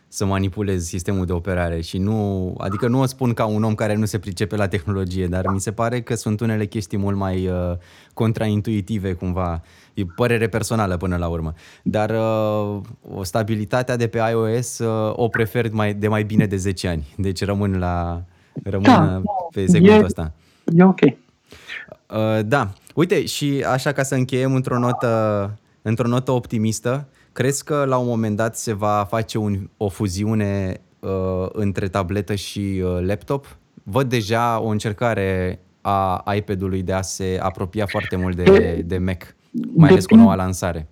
să manipulez sistemul de operare și nu, adică nu o spun ca un om care nu se pricepe la tehnologie, dar mi se pare că sunt unele chestii mult mai uh, contraintuitive cumva, e părere personală până la urmă, dar uh, stabilitatea de pe iOS uh, o prefer mai, de mai bine de 10 ani, deci rămân la rămân da, pe segmentul e, ăsta. E ok. Uh, da, uite și așa ca să încheiem într-o notă, într-o notă optimistă, Crezi că la un moment dat se va face un, o fuziune uh, între tabletă și uh, laptop? Văd deja o încercare a iPad-ului de a se apropia foarte mult de, de Mac, mai ales cu noua lansare.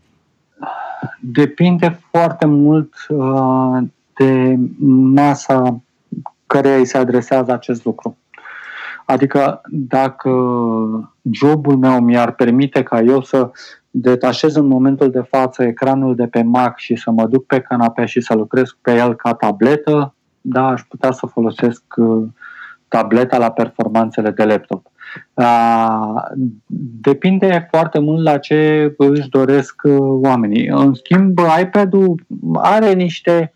Depinde foarte mult uh, de masa care îi se adresează acest lucru. Adică dacă jobul meu mi-ar permite ca eu să detașez în momentul de față ecranul de pe Mac și să mă duc pe canapea și să lucrez pe el ca tabletă, da, aș putea să folosesc uh, tableta la performanțele de laptop. Depinde foarte mult la ce își doresc uh, oamenii. În schimb, iPad-ul are niște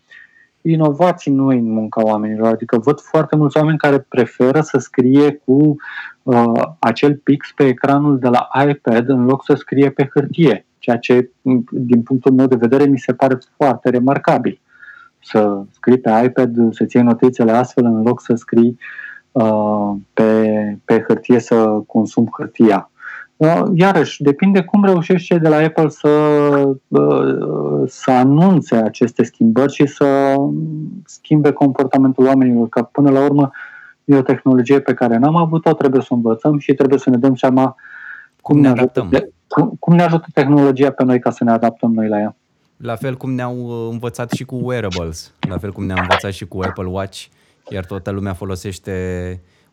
inovații noi în munca oamenilor. Adică văd foarte mulți oameni care preferă să scrie cu uh, acel pix pe ecranul de la iPad în loc să scrie pe hârtie, ceea ce, din punctul meu de vedere, mi se pare foarte remarcabil. Să scrii pe iPad, să ții notițele astfel în loc să scrii uh, pe, pe hârtie să consum hârtia. Uh, iarăși, depinde cum reușești cei de la Apple să, uh, să anunțe aceste schimbări și să schimbe comportamentul oamenilor, că până la urmă e o tehnologie pe care n-am avut-o, trebuie să o învățăm și trebuie să ne dăm seama cum, ne, ajută, cum, cum ne ajută tehnologia pe noi ca să ne adaptăm noi la ea. La fel cum ne-au uh, învățat și cu wearables, la fel cum ne-au învățat și cu Apple Watch, iar toată lumea folosește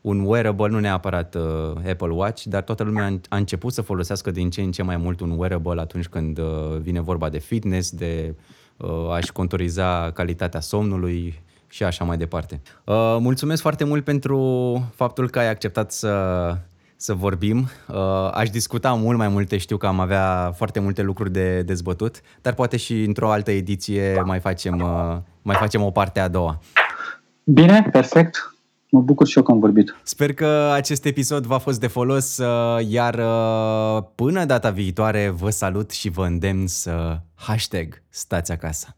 un wearable, nu neapărat uh, Apple Watch, dar toată lumea a început să folosească din ce în ce mai mult un wearable atunci când uh, vine vorba de fitness, de uh, a-și contoriza calitatea somnului și așa mai departe. Uh, mulțumesc foarte mult pentru faptul că ai acceptat să să vorbim. Uh, aș discuta mult mai multe, știu că am avea foarte multe lucruri de dezbătut, dar poate și într-o altă ediție mai facem, uh, mai facem o parte a doua. Bine, perfect. Mă bucur și eu că am vorbit. Sper că acest episod v-a fost de folos, uh, iar uh, până data viitoare vă salut și vă îndemn să hashtag stați acasă.